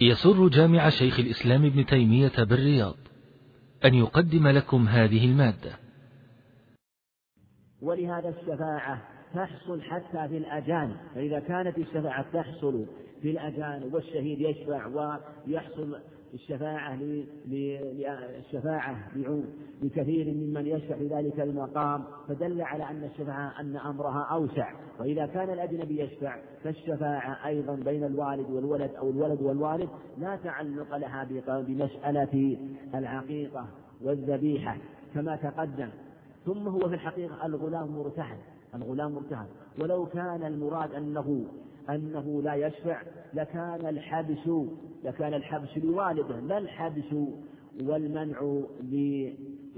يسر جامع شيخ الإسلام ابن تيمية بالرياض أن يقدم لكم هذه المادة. ولهذا الشفاعة تحصل حتى في الأجانب فإذا كانت الشفاعة تحصل في الأجانب والشهيد يشفع ويحصل الشفاعة للشفاعة لكثير ممن يشفع في ذلك المقام فدل على أن الشفاعة أن أمرها أوسع. وإذا كان الأجنبي يشفع فالشفاعة أيضا بين الوالد والولد أو الولد والوالد لا تعلق لها بمسألة العقيقة والذبيحة كما تقدم. ثم هو في الحقيقة الغلام مرتهن الغلام مرتهن. ولو كان المراد أنه أنه لا يشفع لكان الحبس لكان الحبس لوالده لا الحبس والمنع ل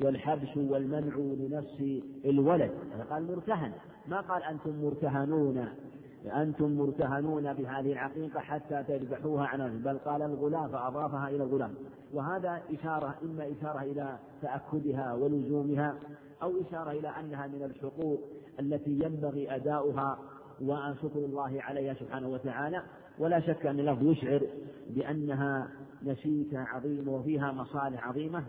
والحبس والمنع لنفس الولد؟ قال مرتهن. ما قال أنتم مرتهنون أنتم مرتهنون بهذه العقيقة حتى تذبحوها عن بل قال الغلام فأضافها إلى الغلام. وهذا إشارة إما إشارة إلى تأكدها ولزومها أو إشارة إلى أنها من الحقوق التي ينبغي أداؤها وشكر الله عليها سبحانه وتعالى. ولا شك أن اللفظ يشعر بأنها نسيكة عظيمة وفيها مصالح عظيمة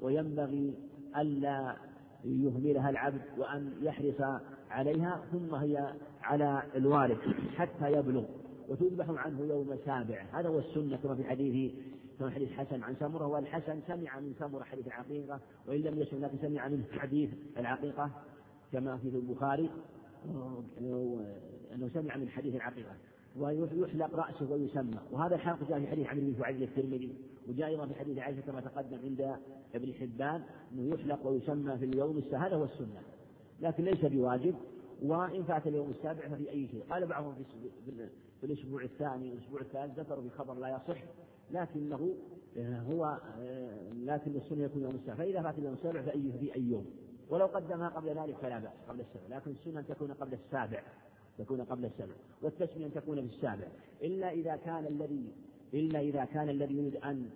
وينبغي ألا يهملها العبد وأن يحرص عليها ثم هي على الوارث حتى يبلغ. وتذبح عنه يوم سابع. هذا هو السنة كما في حديث كما حديث حسن عن سمرة. والحسن سمع من سمرة حديث العقيقة وإن لم يسمع لكن سمع منه حديث العقيقة كما في البخاري. أنه سمع من حديث العقيقة. ويحلق رأسه ويسمى. وهذا الحلق جاء في حديث عمرو بن فعيل الترمذي وجاء أيضا في حديث عائشة كما تقدم عند ابن حبان أنه يحلق ويسمى في اليوم هذا هو السنة. لكن ليس بواجب وإن فات اليوم السابع ففي أي شيء. قال بعضهم في الأسبوع الثاني والأسبوع الثالث ذكروا في خبر لا يصح لكنه هو لكن السنة يكون يوم السابع. فإذا فات اليوم السابع فأي في أي يوم. ولو قدمها قبل ذلك فلا بأس قبل السابع. لكن السنة أن تكون قبل السابع. تكون قبل السبع والتسمية أن تكون في السابع إلا إذا كان الذي إلا إذا كان الذي يريد أن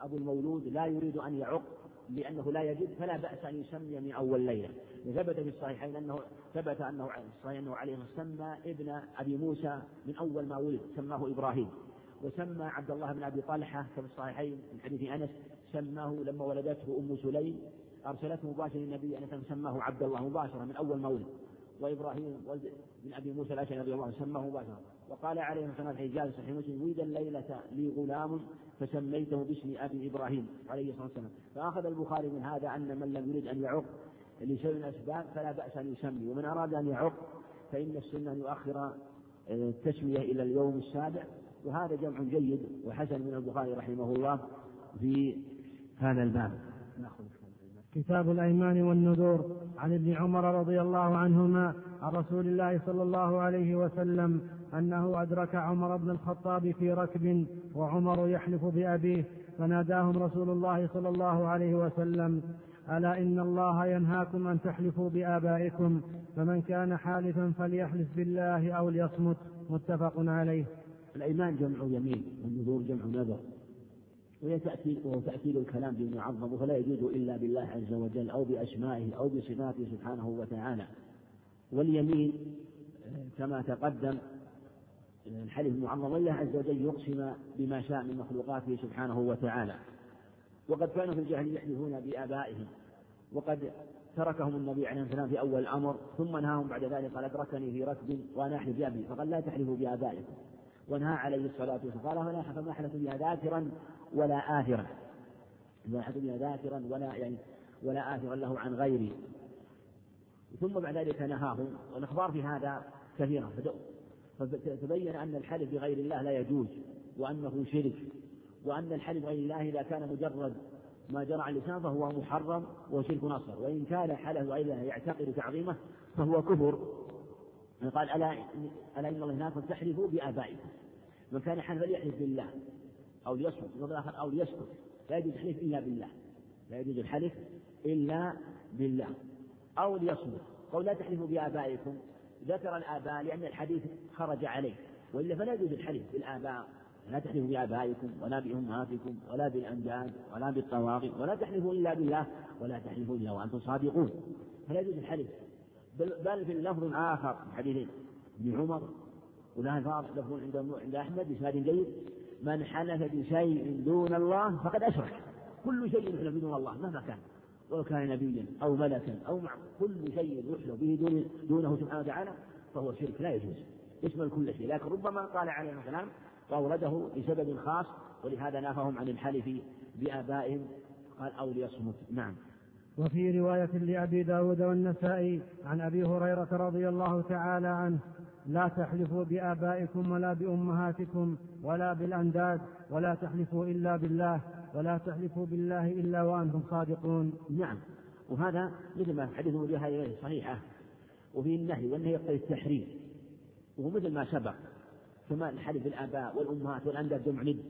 أبو المولود لا يريد أن يعق لأنه لا يجد فلا بأس أن يسمي من أول ليلة. ثبت في الصحيحين أنه ثبت أنه الصحيح أنه عليه سمى ابن أبي موسى من أول ما ولد سماه إبراهيم. وسمى عبد الله بن أبي طلحة كما في الصحيحين من حديث أنس سماه لما ولدته أم سليم. أرسلته مباشرة للنبي أنس سماه عبد الله مباشرة من أول ما ولد. وإبراهيم من أبي موسى الأشعري رضي الله عنه سماه مباشرة. وقال عليه الصلاة والسلام حجاز صحيح مسلم ولد الليلة لي غلام فسميته باسم أبي إبراهيم عليه الصلاة والسلام. فأخذ البخاري من هذا أن من لم يرد أن يعق لشيء من الأسباب فلا بأس أن يسمي ومن أراد أن يعق فإن السنة أن يؤخر التسمية إلى اليوم السابع وهذا جمع جيد وحسن من البخاري رحمه الله في هذا الباب. نأخذ كتاب الأيمان والنذور عن ابن عمر رضي الله عنهما عن رسول الله صلى الله عليه وسلم أنه أدرك عمر بن الخطاب في ركب وعمر يحلف بأبيه فناداهم رسول الله صلى الله عليه وسلم ألا إن الله ينهاكم أن تحلفوا بآبائكم فمن كان حالفا فليحلف بالله أو ليصمت. متفق عليه. الأيمان جمع يمين والنذور جمع نذر. وهي تأكيد وهو تأكيد الكلام بالمعظم فلا يجوز إلا بالله عز وجل أو بأسمائه أو بصفاته سبحانه وتعالى. واليمين كما تقدم الحلف المعظم والله عز وجل يقسم بما شاء من مخلوقاته سبحانه وتعالى. وقد كانوا في الجاهلية يحلفون بآبائهم وقد تركهم النبي عليه الصلاة والسلام في أول الأمر ثم نهاهم بعد ذلك قال أدركني في ركب وأنا أحلف بأبي فقال لا تحلفوا بآبائكم ونهى عليه الصلاة والسلام قال فما حلف بها ذاكرا ولا آثرا. لا حلف بها ذاكرا ولا يعني ولا آثرا له عن غيري ثم بعد ذلك نهاهم والأخبار في هذا كثيرة. فتبين أن الحلف بغير الله لا يجوز وأنه شرك وأن الحلف بغير الله إذا كان مجرد ما جرى على اللسان فهو محرم وشرك أصغر وإن كان حلف بغير الله يعتقد تعظيمه فهو كفر. قال ألا ألا إن الله ينهاكم تحلفوا بآبائكم. من كان حلف فليحلف بالله. أو ليصمت الآخر أو ليسكت لا يجوز الحلف إلا بالله. لا يجوز الحلف إلا بالله. أو ليصمت. قول لا تحلفوا بآبائكم. ذكر الآباء لأن الحديث خرج عليه. وإلا فلا يجوز الحلف بالآباء. لا تحلفوا بآبائكم ولا بأمهاتكم ولا بالأنداد ولا بالطواغي ولا تحلفوا إلا بالله ولا تحلفوا إلا وأنتم صادقون. فلا يجوز الحلف. بل في لفظ آخر حديث ابن عمر. وله لفظ عند عند أحمد بإسناد جيد. من حلف بشيء دون الله فقد أشرك. كل شيء يحلف دون الله مهما كان. ولو كان نبيا أو ملكا أو مع كل شيء يحلف به دون دونه سبحانه وتعالى فهو شرك لا يجوز. يشمل كل شيء. لكن ربما قال عليه السلام وأورده لسبب خاص ولهذا نافهم عن الحلف بآبائهم. قال أو ليصمت. نعم. وفي رواية لأبي داود والنسائي عن أبي هريرة رضي الله تعالى عنه لا تحلفوا بآبائكم ولا بأمهاتكم ولا بالأنداد ولا تحلفوا إلا بالله ولا تحلفوا بالله إلا وأنتم صادقون. نعم. وهذا مثل ما حديث هذه صحيحة. وفي النهي والنهي يقتضي التحريم. وهو مثل ما سبق. كما الحلف بالآباء والأمهات والأنداد جمع ند.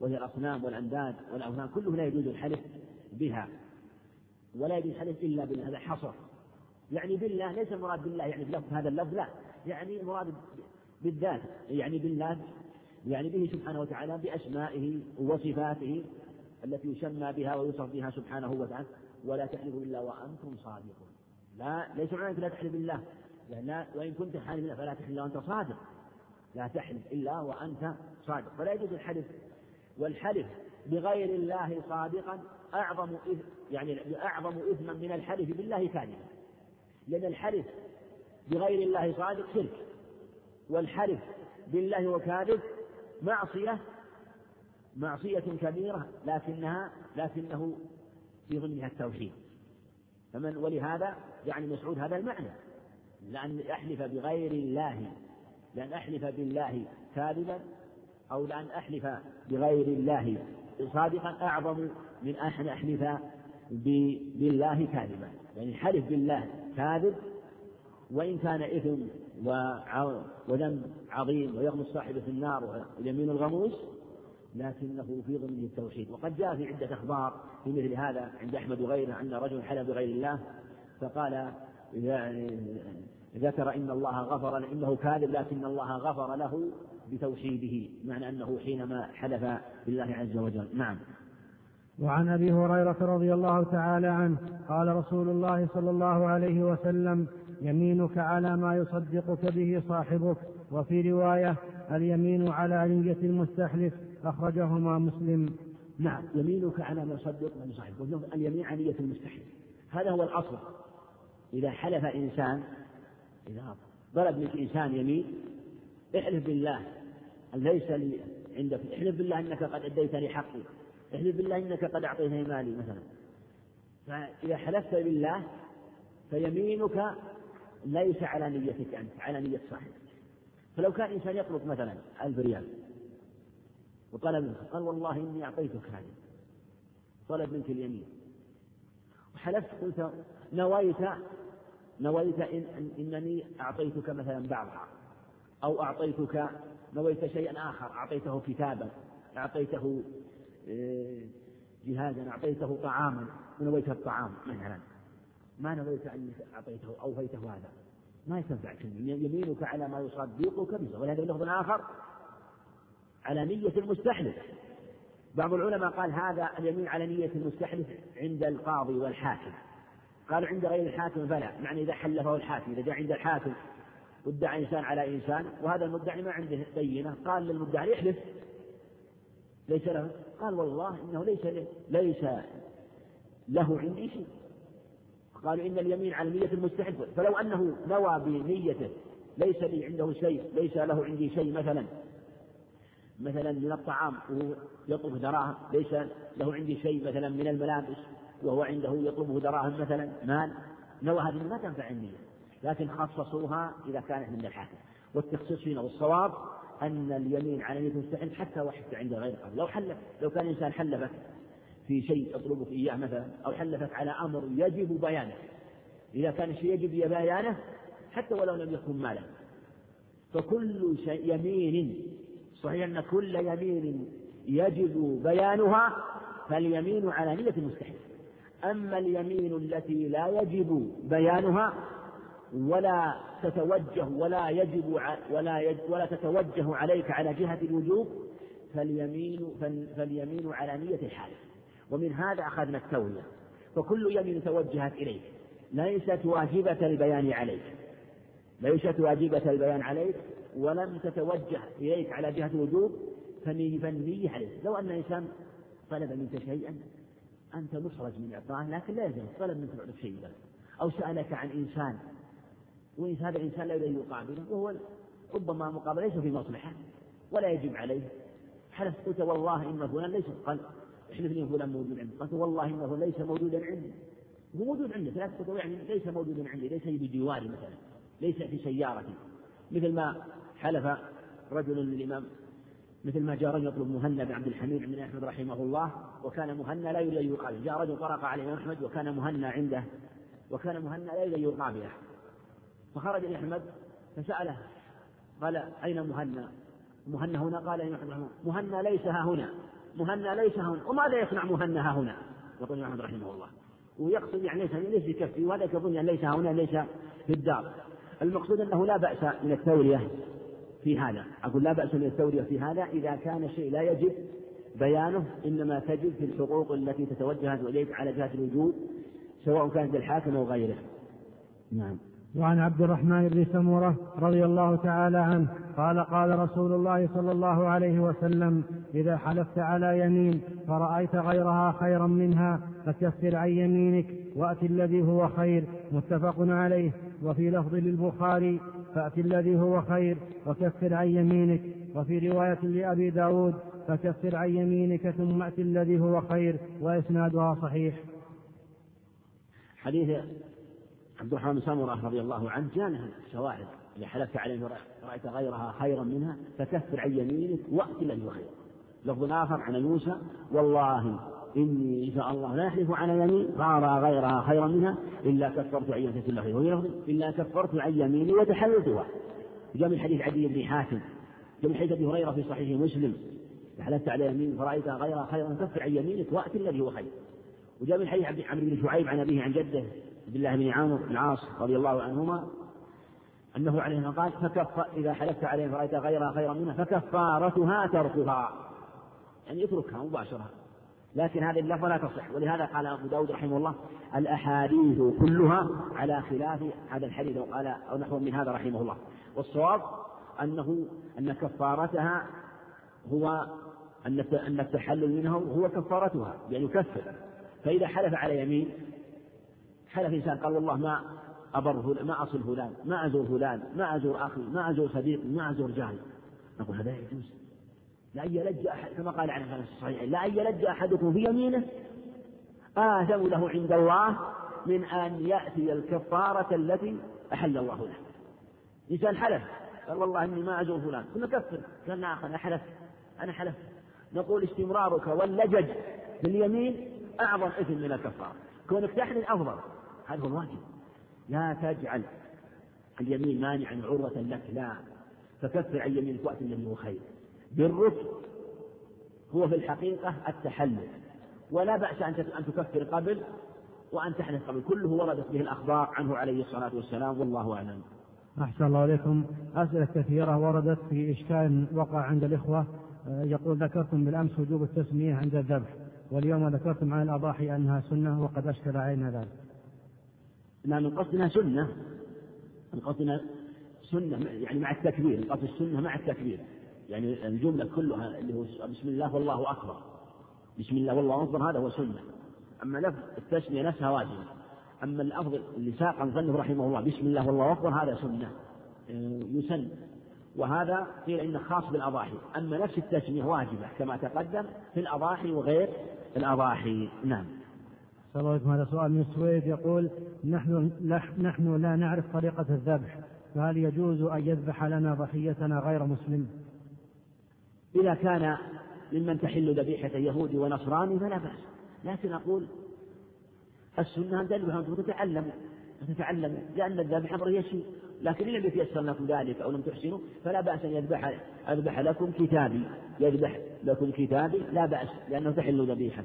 وهي الأصنام والأنداد والأوثان كله لا يجوز الحلف بها. ولا يجوز الحلف إلا بالله. هذا حصر. يعني بالله ليس المراد بالله. يعني بلفظ هذا اللفظ لا. يعني المراد بالذات يعني بالله يعني به سبحانه وتعالى بأسمائه وصفاته التي يسمى بها ويوصف بها سبحانه وتعالى ولا تحلفوا إلا وأنتم صادقون. لا ليس معنى لا تحلف بالله لا وإن كنت حالفا فلا تحلف إلا وأنت صادق. لا تحلف إلا وأنت صادق. فلا يجوز الحلف والحلف بغير الله صادقا أعظم إثم يعني أعظم إثما من الحلف بالله كاذبا. لأن الحلف بغير الله صادق شرك. والحلف بالله وكاذب معصية معصية كبيرة لكنها لكنه في ضمنها التوحيد. فمن ولهذا يعني مسعود هذا المعنى. لأن أحلف بغير الله لأن أحلف بالله كاذبا أو لأن أحلف بغير الله صادقا أعظم من أن أحلف بالله كاذبا. يعني الحلف بالله كاذب وإن كان إثم وذنب عظيم ويغمس صاحبه في النار ويمين الغموس لكنه في ضمن التوحيد. وقد جاء في عدة أخبار في مثل هذا عند أحمد وغيره أن رجل حلف بغير الله فقال يعني ذكر إن الله غفر إنه كاذب لكن الله غفر له بتوحيده معنى أنه حينما حلف بالله عز وجل. نعم. وعن أبي هريرة رضي الله تعالى عنه قال رسول الله صلى الله عليه وسلم يمينك على ما يصدقك به صاحبك وفي رواية اليمين على نيه المستحلف أخرجهما مسلم. نعم يمينك على ما يصدق من صاحبك. اليمين على نيه المستحلف. هذا هو الأصل. إذا حلف إنسان إذا ضرب لك إنسان يمين احلف بالله. ليس لي عندك؟ احلف بالله إنك قد أديتني حقي. احلف بالله إنك قد أعطيتني مالي مثلا. فإذا حلفت بالله فيمينك ليس على نيتك أنت على نية صاحبك. فلو كان إنسان يطلب مثلا ألف ريال وطلب منك قال والله إني أعطيتك هذه. طلب منك اليمين. وحلفت قلت نويت نويت إن إنني أعطيتك مثلا بعضها. أو أعطيتك نويت شيئا آخر أعطيته كتابا أعطيته آه، جهازا أعطيته طعاما ونويت الطعام مثلا. ما نويت أنك أعطيته أوفيته هذا. ما يتنفعك يمينك على ما يصدقك به ولهذا اللفظ آخر. على نية المستحلف. بعض العلماء قال هذا اليمين على نية المستحلف عند القاضي والحاكم. قالوا عند غير الحاكم فلا. معنى إذا حلفه الحاكم إذا جاء عند الحاكم وادعى إنسان على إنسان وهذا المدعي ما عنده بينة. قال للمدعي احلف ليس له. قال والله إنه ليس ليس له عندي شيء. قالوا إن اليمين على نية المستحق فلو أنه نوى بنيته ليس لي عنده شيء ليس له عندي شيء مثلا. مثلا من الطعام وهو يطلب دراهم ليس له عندي شيء مثلا من الملابس وهو عنده يطلبه دراهم مثلا. مال. نوى هذه ما تنفع النية. لكن خصصوها إذا كانت من الحاكم. والتخصيص هنا والصواب أن اليمين على نية المستحيل حتى وحتى عند غير قبل لو حلف لو كان إنسان حلفك في شيء يطلبك إياه مثلا أو حلفك على أمر يجب بيانه. إذا كان الشيء يجب بيانه حتى ولو لم يكن مالا. فكل شيء يمين صحيح أن كل يمين يجب بيانها فاليمين على نية المستحيل. أما اليمين التي لا يجب بيانها ولا تتوجه ولا يجب ولا يجب ولا تتوجه عليك على جهة الوجوب فاليمين فاليمين على نية الحالف ومن هذا أخذنا التوية فكل يمين توجهت إليك. ليست واجبة البيان عليك. ليست واجبة البيان عليك. ولم تتوجه إليك على جهة الوجوب فالنية عليه لو أن إنسان طلب منك شيئا أنت محرج من إعطائه لكن لا يلزم طلب منك شيء أو سألك عن إنسان وهذا الإنسان لا يريد يقابله وهو ربما مقابله ليس في مصلحة ولا يجب عليه. حلف قلت والله إن فلان ليس قال احلف لي فلان موجود عندي. قلت والله فلان ليس موجودا عندي. هو موجود عندي ثلاث كتب يعني ليس موجودا عندي ليس بجواري مثلا ليس في سيارتي. مثل ما حلف رجل للإمام مثل ما جاء رجل يطلب مهنا بن عبد الحميد عند أحمد رحمه الله وكان مهنا لا يريد أن يقابل جاء رجل طرق على الإمام أحمد وكان مهنا عنده وكان مهنا لا يريد أن يقابله. فخرج لأحمد فسأله قال أين مهنا؟ مهنا هنا؟ قال أين مهنا ليس ها هنا. مهنا ليس هنا. وماذا يصنع مهنا ها هنا؟ يقول أحمد رحمه الله. ويقصد يعني ليس ليس بكفي وهذا يظن أن ليس هنا ليس في الدار المقصود أنه لا بأس من التورية في هذا. أقول لا بأس من التورية في هذا إذا كان شيء لا يجب بيانه إنما تجب في الحقوق التي تتوجه إليك على جهة الوجود سواء كانت للحاكم أو غيره. نعم. وعن عبد الرحمن بن سمرة رضي الله تعالى عنه قال قال رسول الله صلى الله عليه وسلم إذا حلفت على يمين فرأيت غيرها خيرا منها فكفر عن يمينك وأت الذي هو خير متفق عليه. وفي لفظ للبخاري فأت الذي هو خير وكفر عن يمينك. وفي رواية لأبي داود فكفر عن يمينك ثم أت الذي هو خير وإسنادها صحيح. حديث عبد الرحمن بن سمرة رضي الله عنه جاءنا الشواهد إذا حلفت عليه رأيت غيرها خيرا منها فكفر عن يمينك وأت الذي خير لفظ آخر عن موسى والله إني إن شاء الله لا أحلف على يمين فأرى غيرها خيرا منها إلا كفرت عن يميني الله وهي إلا كفرت عن يميني وتحللتها جاء من حديث عدي بن حاتم جاء من حديث أبي هريرة في صحيح مسلم حلفت على يمين فرأيتها غيرها خيرا كفر عن يمينك وأت الذي هو خير وجاء من حديث عمرو بن شعيب عن أبيه عن جده عبد الله بن عامر بن العاص رضي الله عنهما أنه عليه ما قال فكف إذا حلفت عليه فرأيت غيرها خيرا منها فكفارتها تركها. يعني اتركها مباشرة. لكن هذه اللفظة لا تصح. ولهذا قال أبو داود رحمه الله الأحاديث كلها على خلاف هذا الحديث وقال أو نحو من هذا رحمه الله. والصواب أنه أن كفارتها هو أن التحلل منها هو كفارتها يعني يكفر. فإذا حلف على يمين حلف إنسان قال والله ما أبر ما أصل فلان ما أزور فلان ما أزور أخي ما أزور صديقي ما أزور جاري. نقول هذا يجوز. لا أن يلج أحد كما قال عنه في الصحيح لا أن يلج أحدكم في يمينه. آثم له عند الله من أن يأتي الكفارة التي أحل الله له. إنسان حلف. قال والله إني ما أزور فلان. ثم كفر. قال لا أنا حلفت. أنا حلفت. نقول استمرارك واللجج باليمين أعظم إثم من الكفارة. كونك تحلل أفضل. هذا هو الواجب. لا تجعل اليمين مانعا عروة لك لا. فكفر عن يمينك وقت الذي هو خير. بالرفق هو في الحقيقة التحلل. ولا بأس أن تكفر قبل وأن تحلف قبل. كله وردت به الأخبار عنه عليه الصلاة والسلام والله أعلم. أحسن الله عليكم أسئلة كثيرة وردت في إشكال وقع عند الإخوة. يقول ذكرتم بالأمس وجوب التسمية عند الذبح واليوم ذكرتم عن الأضاحي أنها سنة وقد أشكل علينا ذلك. نعم من قصدنا سنة. من قصدنا سنة يعني مع التكبير. من قصد السنة مع التكبير. يعني الجملة كلها اللي هو بسم الله والله أكبر. بسم الله والله أكبر هذا هو سنة. أما لفظ التسمية نفسها واجبة. أما الأفضل اللي ساق المصنف رحمه الله بسم الله والله أكبر هذا سنة. آه، يسن. وهذا قيل إنه خاص بالأضاحي. أما نفس التسمية واجبة كما تقدم في الأضاحي وغير الأضاحي. نعم. هذا سؤال من السويد يقول نحن نحن لا نعرف طريقة الذبح فهل يجوز أن يذبح لنا ضحيتنا غير مسلم؟ إذا كان ممن تحل ذبيحة يهودي ونصراني فلا بأس. لكن أقول السنة أن تذبحوا أنتم تتعلموا تتعلموا لأن الذبح أمر يسير. لكن إن لم يتيسر لكم ذلك أو لم تحسنوا فلا بأس أن يذبح أذبح لكم كتابي. يذبح لكم كتابي لا بأس لأنه تحل ذبيحة.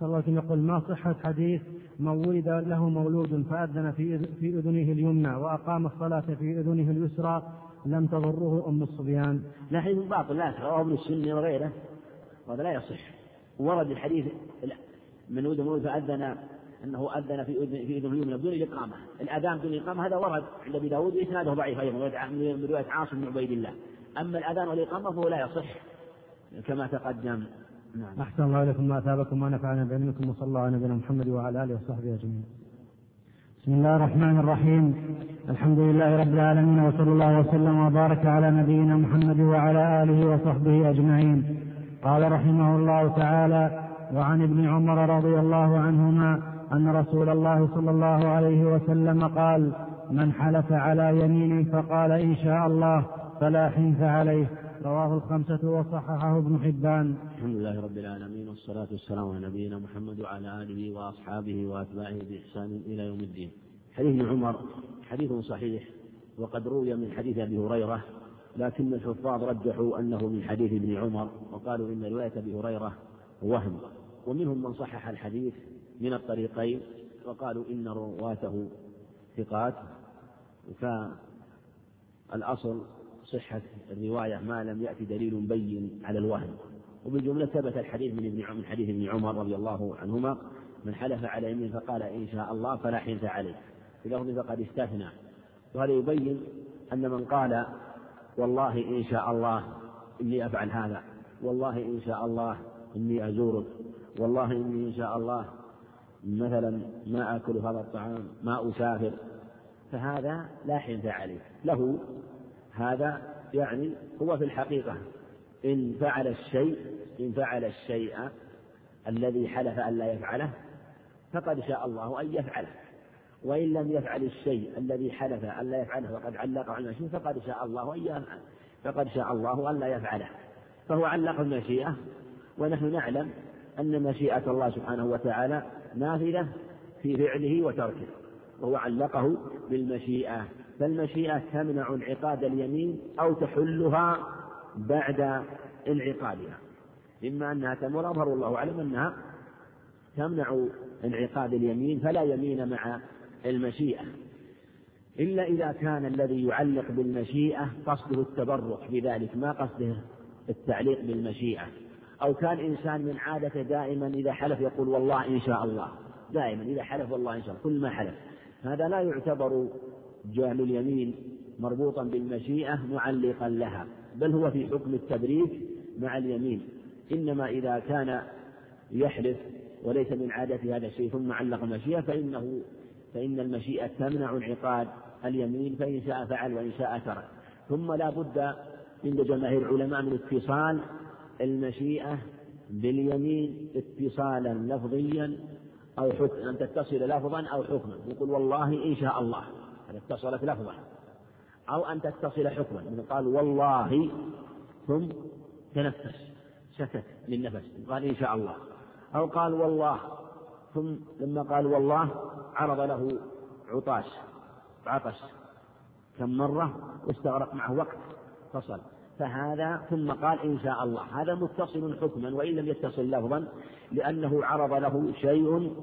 أحسن الله يقول ما صحة حديث من ولد له مولود فأذن في في أذنه اليمنى وأقام الصلاة في أذنه اليسرى لم تضره أم الصبيان. لا حديث باطل لا رواه ابن السنة وغيره وهذا لا يصح. ورد الحديث من ولد مولود فأذن أنه أذن في أذن في أذن اليمنى بدون الإقامة، الأذان بدون الإقامة هذا ورد عند أبي داود وإسناده ضعيف أيضا من رواية عاصم بن عبيد الله، أما الأذان والإقامة فهو لا يصح كما تقدم نعم. أحسن الله إليكم ما أثابكم ونفعنا بعلمكم وصلى الله على نبينا محمد وعلى آله وصحبه أجمعين. بسم الله الرحمن الرحيم الحمد لله رب العالمين وصلى الله وسلم وبارك على نبينا محمد وعلى آله وصحبه أجمعين قال رحمه الله تعالى وعن ابن عمر رضي الله عنهما أن رسول الله صلى الله عليه وسلم قال من حلف على يمين فقال إن شاء الله فلا حنث عليه رواه الخمسة وصححه ابن حبان. الحمد لله رب العالمين والصلاة والسلام على نبينا محمد وعلى آله وأصحابه وأتباعه بإحسان إلى يوم الدين. حديث ابن عمر حديث صحيح وقد روي من حديث أبي هريرة لكن الحفاظ رجحوا أنه من حديث ابن عمر وقالوا إن رواية أبي هريرة وهم ومنهم من صحح الحديث من الطريقين وقالوا إن رواته ثقات فالأصل صحة الرواية ما لم يأتي دليل بين على الوهم. وبالجملة ثبت الحديث من ابن من حديث ابن عمر رضي الله عنهما من حلف على يمين فقال إن شاء الله فلا حنث عليه. لفظ فقد استثنى. وهذا يبين أن من قال والله إن شاء الله إني أفعل هذا والله إن شاء الله إني أزورك والله إني إن شاء الله مثلا ما آكل هذا الطعام ما أسافر. فهذا لا حنث عليه. له هذا يعني هو في الحقيقة إن فعل الشيء إن فعل الشيء الذي حلف أن لا يفعله فقد شاء الله أن يفعله. وإن لم يفعل الشيء الذي حلف أن لا يفعله وقد علق على المشيئة فقد شاء الله أن يفعل فقد شاء الله أن لا يفعله. فهو علق المشيئة ونحن نعلم أن مشيئة الله سبحانه وتعالى نافذة في فعله وتركه وهو علقه بالمشيئة. فالمشيئة تمنع انعقاد اليمين أو تحلها بعد انعقادها. إما أنها تمر أظهر الله أعلم أنها تمنع انعقاد اليمين فلا يمين مع المشيئة. إلا إذا كان الذي يعلق بالمشيئة قصده التبرك بذلك ما قصده التعليق بالمشيئة. أو كان إنسان من عادته دائما إذا حلف يقول والله إن شاء الله. دائما إذا حلف والله إن شاء الله كل ما حلف. هذا لا يعتبر جعل اليمين مربوطا بالمشيئة معلقا لها بل هو في حكم التبريك مع اليمين. إنما إذا كان يحلف وليس من عادة هذا الشيء ثم علق المشيئة فإنه فإن المشيئة تمنع انعقاد اليمين فإن شاء فعل وإن شاء ترك. ثم لا بد عند جماهير العلماء من اتصال المشيئة باليمين اتصالا لفظيا أو حكم أن تتصل لفظا أو حكما. يقول والله إن شاء الله. هذا اتصلت لفظا أو أن تتصل حكما. مثل قال والله ثم تنفس سكت للنفس قال إن شاء الله. أو قال والله ثم لما قال والله عرض له عطاش عطش. كم مرة واستغرق معه وقت فصل. فهذا ثم قال إن شاء الله. هذا متصل حكما وإن لم يتصل لفظا لأنه عرض له شيء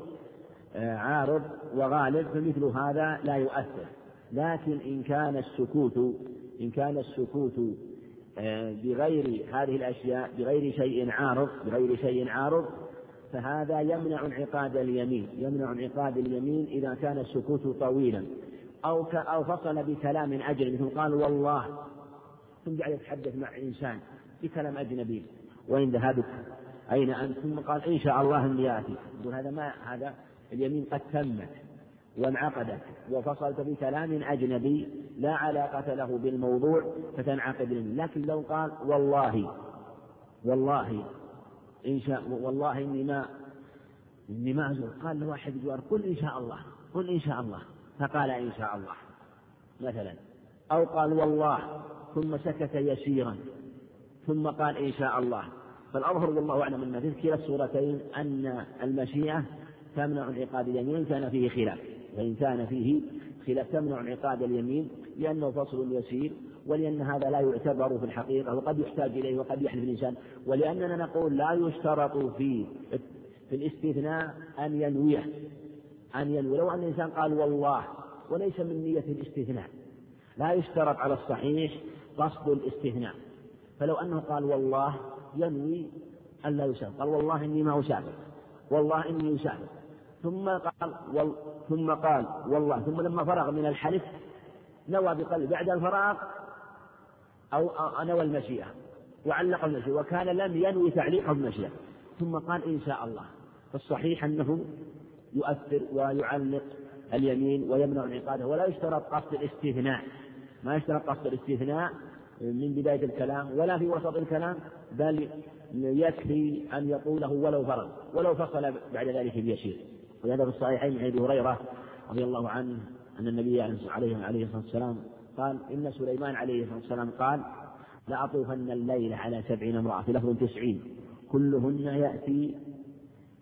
عارض وغالب فمثل هذا لا يؤثر. لكن إن كان السكوت إن كان السكوت آه، بغير هذه الأشياء بغير شيء عارض بغير شيء عارض فهذا يمنع انعقاد اليمين يمنع انعقاد اليمين إذا كان السكوت طويلا. أو أو فصل بكلام أجنبي مثل قال والله ثم جعل يتحدث مع إنسان بكلام أجنبي. وإن ذهبت أين أنت؟ ثم قال إن شاء الله إني آتي يقول هذا ما هذا اليمين قد تمت وانعقدت وفصلت بكلام أجنبي لا علاقة له بالموضوع فتنعقد اليمين لكن لو قال والله والله إن شاء والله إني ما إني ما أزور. قال له واحد جوار قل إن شاء الله قل إن شاء الله. فقال إن شاء الله مثلا. أو قال والله ثم سكت يسيرا ثم قال إن شاء الله. فالأظهر والله أعلم أن في كلا الصورتين أن المشيئة تمنع انعقاد اليمين كان فيه خلاف. وإن كان فيه خلاف تمنع انعقاد اليمين لأنه فصل يسير ولأن هذا لا يعتبر في الحقيقة وقد يحتاج إليه وقد يحلف الإنسان. ولأننا نقول لا يشترط في في الاستثناء أن ينويه. أن ينوي. لو أن الإنسان قال والله وليس من نية الاستثناء. لا يشترط على الصحيح قصد الاستثناء. فلو أنه قال والله ينوي ألا يسافر قال والله إني ما أسافر والله إني أسافر ثم قال وال ثم قال والله ثم لما فرغ من الحلف نوى بقلبه بعد الفراغ أو نوى المشيئة وعلق المشي وكان لم ينوي تعليق المشي ثم قال إن شاء الله. فالصحيح أنه يؤثر ويعلق اليمين ويمنع انعقاده ولا يشترط قصد الاستثناء. ما يشترط قصد الاستثناء من بداية الكلام ولا في وسط الكلام بل يكفي أن يقوله ولو فرض ولو فصل بعد ذلك بيسير. ولهذا في الصحيحين عن أبي هريرة رضي الله عنه أن النبي عليه عليه الصلاة والسلام قال إن سليمان عليه الصلاة والسلام قال لأطوفن الليل على سبعين امرأة في لفظ تسعين. كلهن يأتي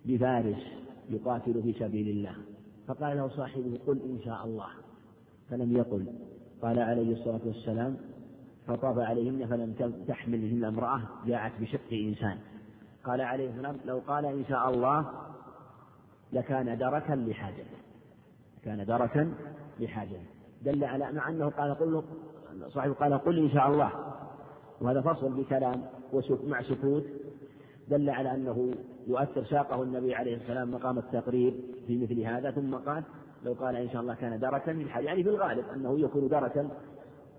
بفارس يقاتل في سبيل الله. فقال له صاحبه قل إن شاء الله. فلم يقل. قال عليه الصلاة والسلام فطاف عليهن فلم تحملهن امرأة جاءت بشق إنسان. قال عليه السلام لو قال إن شاء الله لكان دركا لحاجته كان دركا لحاجته دل على مع أنه قال قل صاحبه قال قل إن شاء الله. وهذا فصل بكلام مع سكوت. دل على أنه يؤثر ساقه النبي عليه السلام مقام التقرير في مثل هذا. ثم قال لو قال إن شاء الله كان دركا للحاجة يعني في الغالب أنه يكون دركا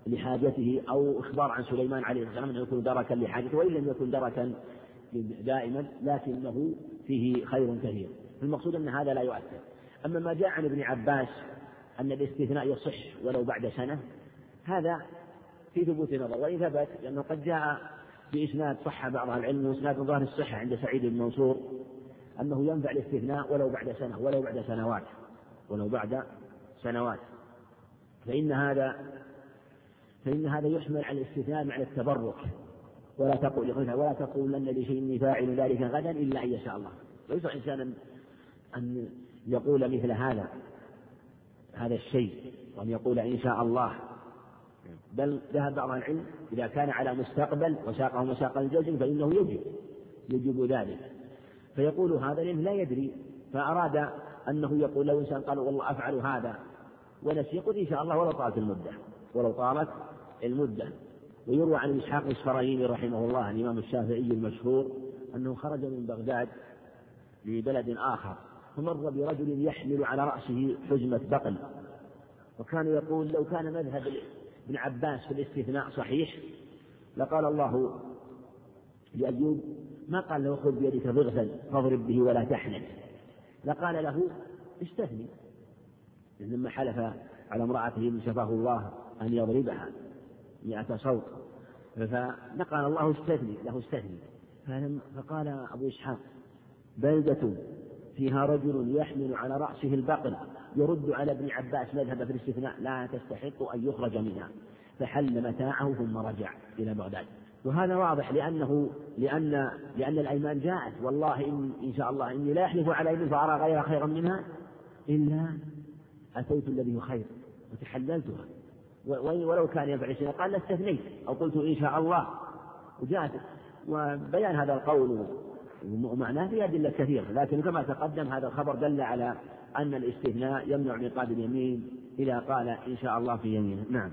لحاجته أو إخبار عن سليمان عليه السلام أنه يكون دركا لحاجته وإن لم يكن دركا دائما لكنه فيه خير كثير. المقصود أن هذا لا يؤثر. أما ما جاء عن ابن عباس أن الاستثناء يصح ولو بعد سنة هذا في ثبوت نظر. وإن ثبت لأنه قد جاء بإسناد صح بعض العلم وإسناد ظاهر الصحة عند سعيد بن منصور أنه ينفع الاستثناء ولو بعد سنة ولو بعد سنوات ولو بعد سنوات. فإن هذا فإن هذا يحمل على الاستثناء معنى التبرك. ولا تقول ولا تقولن لشيء فاعل ذلك غدا إلا أن يشاء الله. ليس إنسانا أن يقول مثل هذا هذا الشيء وأن يقول إن شاء الله. بل ذهب بعض العلم إذا كان على مستقبل وساقه مساق الجزم فإنه يجب يجب ذلك. فيقول هذا لأنه لا يدري فأراد أنه يقول لو إنسان قال والله أفعل هذا ونسي قل إن شاء الله ولو طالت المدة ولو طالت المدة. ويروى عن إسحاق الإسفرايني رحمه الله الإمام الشافعي المشهور أنه خرج من بغداد لبلد آخر. فمر برجل يحمل على رأسه حزمة بقل. وكان يقول لو كان مذهب ابن عباس في الاستثناء صحيح لقال الله لأيوب ما قال له خذ بيدك ضغثا فاضرب به ولا تحنث. لقال له استثني لما حلف على امرأته من شفاه الله أن يضربها مئة صوت. فنقل الله استثني له استثني فقال أبو إسحاق بلدة فيها رجل يحمل على رأسه البقر يرد على ابن عباس مذهب في الاستثناء لا تستحق أن يخرج منها. فحل متاعه ثم رجع إلى بغداد. وهذا واضح لأنه لأن لأن الأيمان جاءت. والله إن, إن شاء الله إني لا أحلف على يمين فأرى غيرها خيرا منها إلا أتيت الذي هو خير وتحللتها. ولو كان ينفع شيئا قال لاستثنيت أو قلت إن شاء الله. وجاءت. وبيان هذا القول ومعناه في أدلة كثيرة لكن كما تقدم هذا الخبر دل على أن الاستثناء يمنع انعقاد اليمين إذا قال إن شاء الله في يمينه. نعم.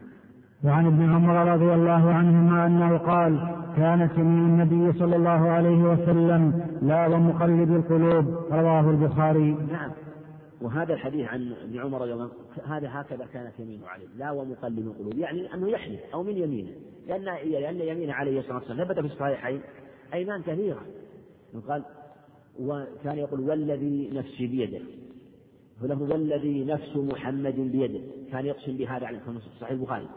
وعن ابن عمر رضي الله عنهما أنه قال كانت يمين النبي صلى الله عليه وسلم لا ومقلب القلوب رواه البخاري. نعم. وهذا الحديث عن ابن عمر رضي الله عنه هذا هكذا كانت يمينه عليه لا ومقلب القلوب يعني أنه يحلف أو من يمينه لأن لأن يمينه عليه الصلاة والسلام ثبت في الصحيحين أيمان كثيرة. قال وكان يقول والذي نفسي بيده. فله والذي نفس محمد بيده. كان يقسم بهذا على صحيح البخاري.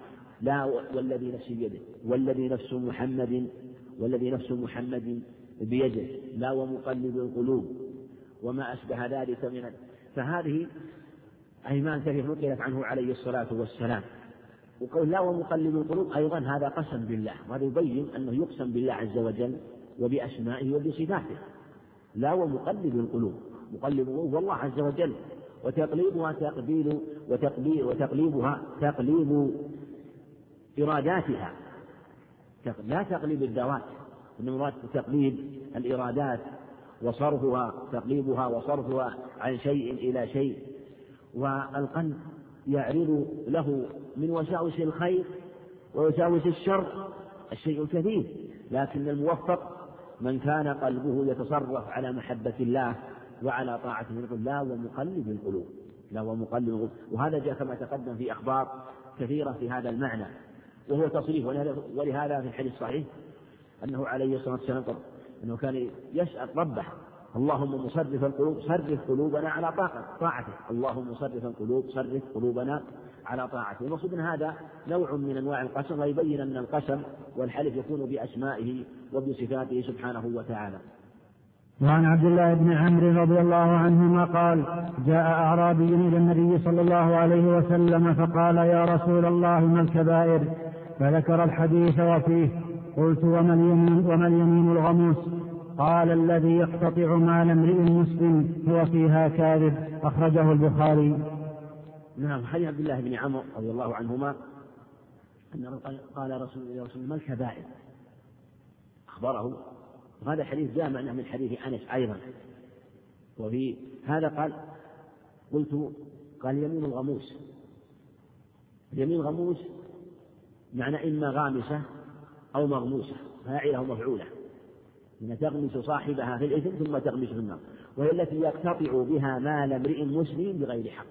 لا والذي نفسي بيده. والذي نفس محمد والذي نفس محمد بيده. لا ومقلب القلوب. وما أشبه ذلك من فهذه أيمان كثيرة نقلت عنه عليه الصلاة والسلام. وقول لا ومقلب القلوب أيضا هذا قسم بالله. وهذا يبين أنه يقسم بالله عز وجل. وبأسمائه وبصفاته. لا ومقلب القلوب. مقلب القلوب والله عز وجل. وتقليبها تقبيل وتقبيل وتقليبها تقليب إراداتها. لا تقليب الذوات إنما تقليب الإرادات. وصرفها تقليبها وصرفها عن شيء إلى شيء. والقلب يعرض له من وساوس الخير ووساوس الشر الشيء الكثير. لكن الموفق من كان قلبه يتصرف على محبة الله وعلى يقول لا ومقلب القلوب. لا ومقلب القلوب. وهذا جاء كما تقدم في أخبار كثيرة في هذا المعنى. وهو تصريف ولهذا في الحديث الصحيح أنه عليه الصلاة والسلام أنه كان يسأل ربه اللهم مصرف القلوب صرف قلوبنا على طاعته. اللهم مصرف القلوب صرف قلوبنا على طاعته. المقصود من هذا نوع من أنواع القسم ويبين أن القسم والحلف يكون بأسمائه وبصفاته سبحانه وتعالى. وعن عبد الله بن عمرو رضي الله عنهما قال جاء أعرابي إلى النبي صلى الله عليه وسلم فقال يا رسول الله ما الكبائر؟ فذكر الحديث وفيه قلت وما اليمين وما اليمين الغموس؟ قال الذي يقتطع مال امرئ مسلم هو فيها كاذب. أخرجه البخاري. نعم حديث عبد الله بن عمرو رضي الله عنهما أن قال رسول الله صلى ما الكبائر؟ أخبره وهذا الحديث جاء معناه من حديث أنس أيضا. وفي هذا قال قلت قال يمين الغموس. يمين غموس معنى إما غامسة أو مغموسة فاعلة ومفعولة. من تغمس صاحبها في الإثم ثم تغمس في النار. وهي التي يقتطع بها مال امرئ مسلم بغير حق.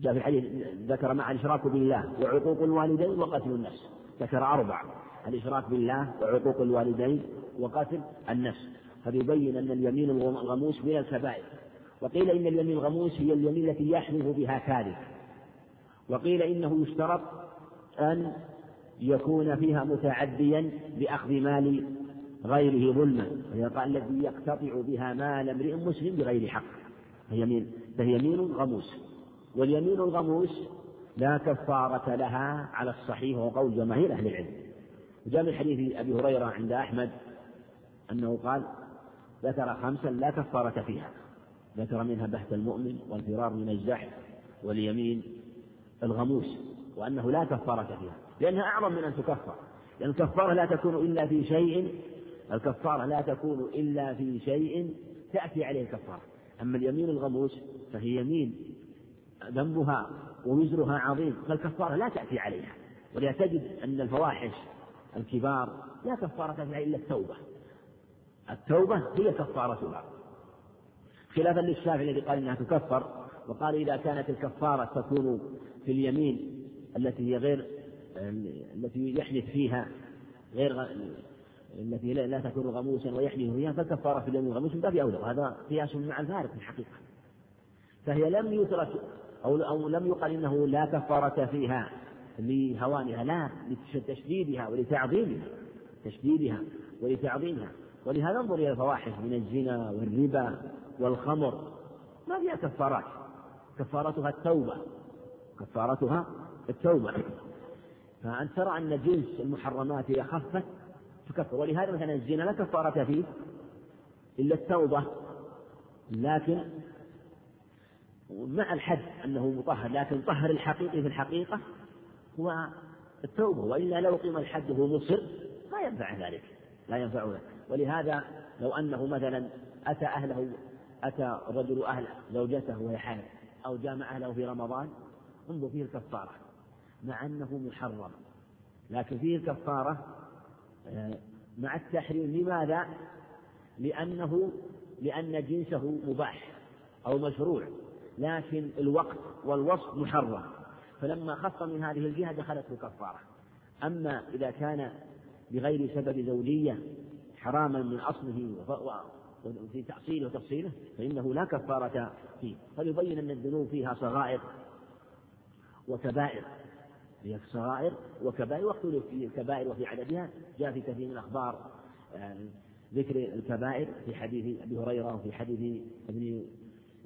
جاء في الحديث ذكر مع الإشراك بالله وعقوق الوالدين وقتل النفس. ذكر أربع. الإشراك بالله وعقوق الوالدين وقتل النفس. فيبين أن اليمين الغموس من الكبائر. وقيل إن اليمين الغموس هي اليمين التي يحلف بها كاذب. وقيل إنه يشترط أن يكون فيها متعديا بأخذ مال غيره ظلما. قال الذي يقتطع بها مال امرئ مسلم بغير حق. فيمين فهي يمين غموس واليمين الغموس لا كفارة لها على الصحيح وهو قول جماهير أهل العلم. وجاء من حديث أبي هريرة عند أحمد أنه قال ذكر خمسا لا كفارة فيها ذكر منها بحث المؤمن والفرار من الزحف واليمين الغموس وأنه لا كفارة فيها لأنها أعظم من أن تكفر لأن الكفارة لا تكون إلا في شيء الكفارة لا تكون إلا في شيء تأتي عليه الكفارة أما اليمين الغموس فهي يمين ذنبها ووزرها عظيم فالكفارة لا تأتي عليها ولذا تجد أن الفواحش الكبار لا كفارة فيها إلا التوبة. التوبة هي كفارتها خلافا للشافعي الذي قال إنها تكفر وقال إذا كانت الكفارة تكون في اليمين التي هي غير التي يحلف فيها غير التي لا تكون غموسا ويحلف فيها فالكفارة في اليمين غموس من باب أولى وهذا قياس مع الفارق في الحقيقة. فهي لم يترك أو أو لم يقل إنه لا كفارة فيها. لهوانها لا لتشديدها ولتعظيمها تشديدها ولتعظيمها. ولهذا انظر إلى الفواحش من الزنا والربا والخمر. ما فيها كفارات؟ كفارتها التوبة. كفارتها التوبة. فأنت ترى أن جنس المحرمات إذا خفت تكفر. ولهذا مثلا الزنا لا كفارة فيه إلا التوبة. لكن مع الحد أنه مطهر لكن طهر الحقيقي في الحقيقة هو التوبة وإلا لو قيم الحد وهو مصر ما ينفع ذلك لا ينفع ذلك. ولهذا لو أنه مثلا أتى أهله أتى الرجل أهل زوجته وهي حامل أو جامع أهله في رمضان انظر فيه الكفارة مع أنه محرم. لكن فيه الكفارة آه، مع التحريم لماذا؟ لأنه لأن جنسه مباح أو مشروع لكن الوقت والوصف محرم. فلما خف من هذه الجهة دخلته كفارة. أما إذا كان بغير سبب زوجية حراما من أصله وفي تأصيله وتفصيله فإنه لا كفارة فيه. فيبين أن الذنوب فيها صغائر وكبائر. هي صغائر وكبائر واختلف في الكبائر وفي عددها. جاء في كثير من الأخبار آه، ذكر الكبائر في حديث أبي هريرة وفي حديث ابن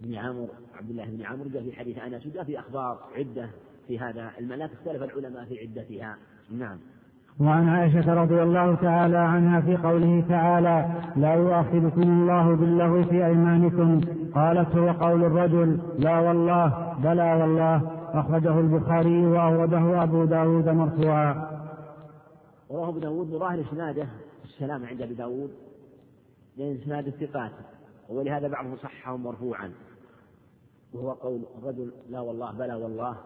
ابن عمرو عبد الله بن عمرو جاء في حديث أنس وجاء في أخبار عدة. في هذا الملاك اختلف العلماء في عدتها. نعم. وعن عائشة رضي الله تعالى عنها في قوله تعالى لا يؤاخذكم الله باللغو في أيمانكم. قالت هو قول الرجل لا والله بلى والله. أخرجه البخاري وأورده أبو داود مرفوعا. رواه أبو داود بظاهر إسناده السلام عند أبي داود لأن إسناد الثقات ولهذا بعضهم صحه مرفوعا. وهو قول الرجل لا والله بلى والله.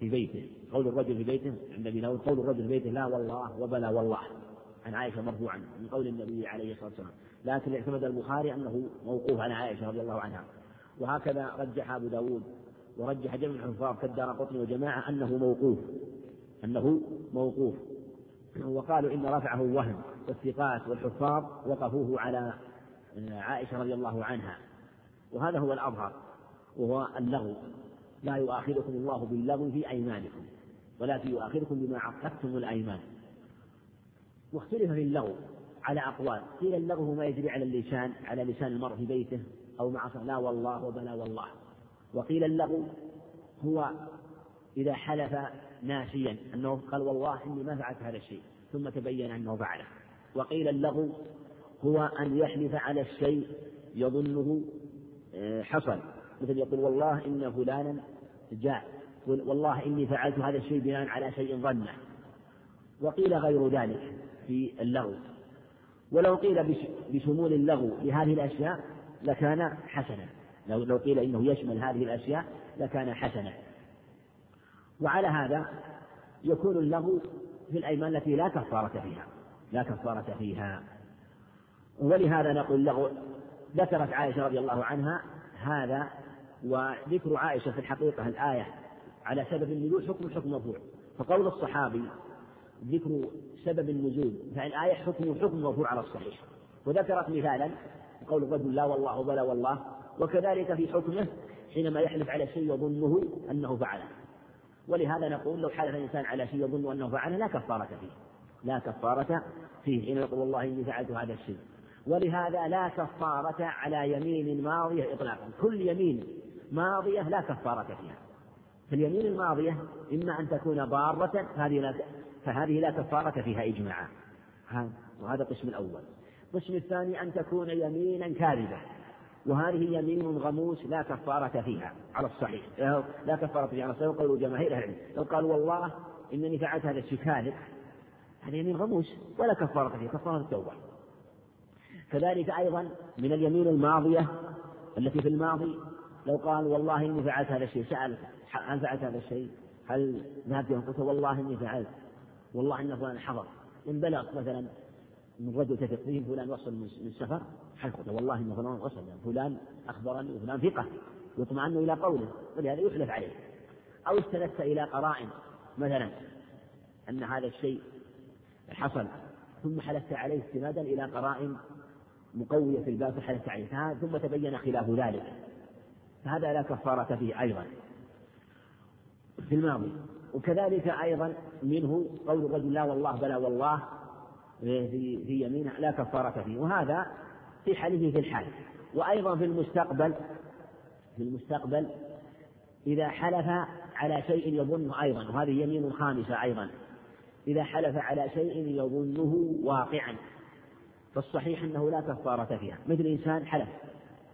في بيته قول الرجل في بيته عند أبي داود قول الرجل في بيته لا والله وبلى والله. عن عائشة مرفوعا من قول النبي عليه الصلاة والسلام. لكن اعتمد البخاري أنه موقوف على عائشة رضي الله عنها. وهكذا رجح أبو داود ورجح جمع الحفاظ كالدار قطن وجماعة أنه موقوف أنه موقوف. وقالوا إن رفعه وهم والثقات والحفاظ وقفوه على عائشة رضي الله عنها. وهذا هو الأظهر وهو اللغو لا يؤاخذكم الله باللغو في أيمانكم ولكن يؤاخذكم بما عقدتم الأيمان. واختلف في اللغو على أقوال. قيل اللغو ما يجري على اللسان على لسان المرء في بيته أو مع لا والله وبلا والله. وقيل اللغو هو إذا حلف ناسيا أنه قال والله إني ما فعلت هذا الشيء ثم تبين أنه فعله. وقيل اللغو هو أن يحلف على الشيء يظنه آه، حصل. مثل يقول والله إن فلانا جاء والله إني فعلت هذا الشيء بناء على شيء ظنه وقيل غير ذلك في اللغو. ولو قيل بشمول اللغو لهذه الأشياء لكان حسنا. لو لو قيل إنه يشمل هذه الأشياء لكان حسنا. وعلى هذا يكون اللغو في الأيمان التي لا كفارة فيها. لا كفارة فيها. ولهذا نقول اللغو ذكرت عائشة رضي الله عنها هذا وذكر عائشة في الحقيقة الآية على سبب النزول حكم حكم مرفوع فقول الصحابي ذكر سبب النزول فالآية حكم حكم مرفوع على الصحيح. وذكرت مثالا قول الرجل لا والله بلا والله وكذلك في حكمه حينما يحلف على شيء يظنه أنه فعله. ولهذا نقول لو حلف الإنسان على شيء يظن أنه فعله لا كفارة فيه. لا كفارة فيه. حين يقول والله إني فعلت هذا الشيء. ولهذا لا كفارة على يمين ماضية إطلاقا. كل يمين ماضية لا كفارة فيها. فاليمين الماضية إما أن تكون ضارة هذه لا فهذه لا كفارة فيها إجماعا. وهذا القسم الأول. القسم الثاني أن تكون يمينا كاذبة. وهذه يمين غموس لا كفارة فيها على الصحيح. لا كفارة فيها على الصحيح. وقول جماهير أهل العلم. لو والله إنني فعلت هذا الشيء كاذب. هذا يمين غموس ولا كفارة فيه كفارة التوبة. كذلك أيضا من اليمين الماضية التي في الماضي لو قال والله إني فعلت هذا الشيء سأل هل فعلت هذا الشيء؟ هل ذهبت قلت والله إني فعلت. والله إن فلان حضر. إن بلغ مثلا من رجل تثق فيه فلان وصل من السفر حلف والله إن فلان وصل فلان أخبرني وفلان ثقة. يطمئن إلى قوله ولهذا يحلف عليه. أو استندت إلى قرائن مثلا أن هذا الشيء حصل ثم حلفت عليه استنادا إلى قرائن مقوية في الباب فحلفت عليه. ثم تبين خلاف ذلك. فهذا لا كفارة فيه أيضا. في الماضي. وكذلك أيضا منه قول الرجل لا والله بلا والله في في يمينه لا كفارة فيه. وهذا في حلفه في الحال. وأيضا في المستقبل في المستقبل إذا حلف على شيء يظنه أيضا وهذه يمين خامسة أيضا. إذا حلف على شيء يظنه واقعا. فالصحيح أنه لا كفارة فيها. مثل إنسان حلف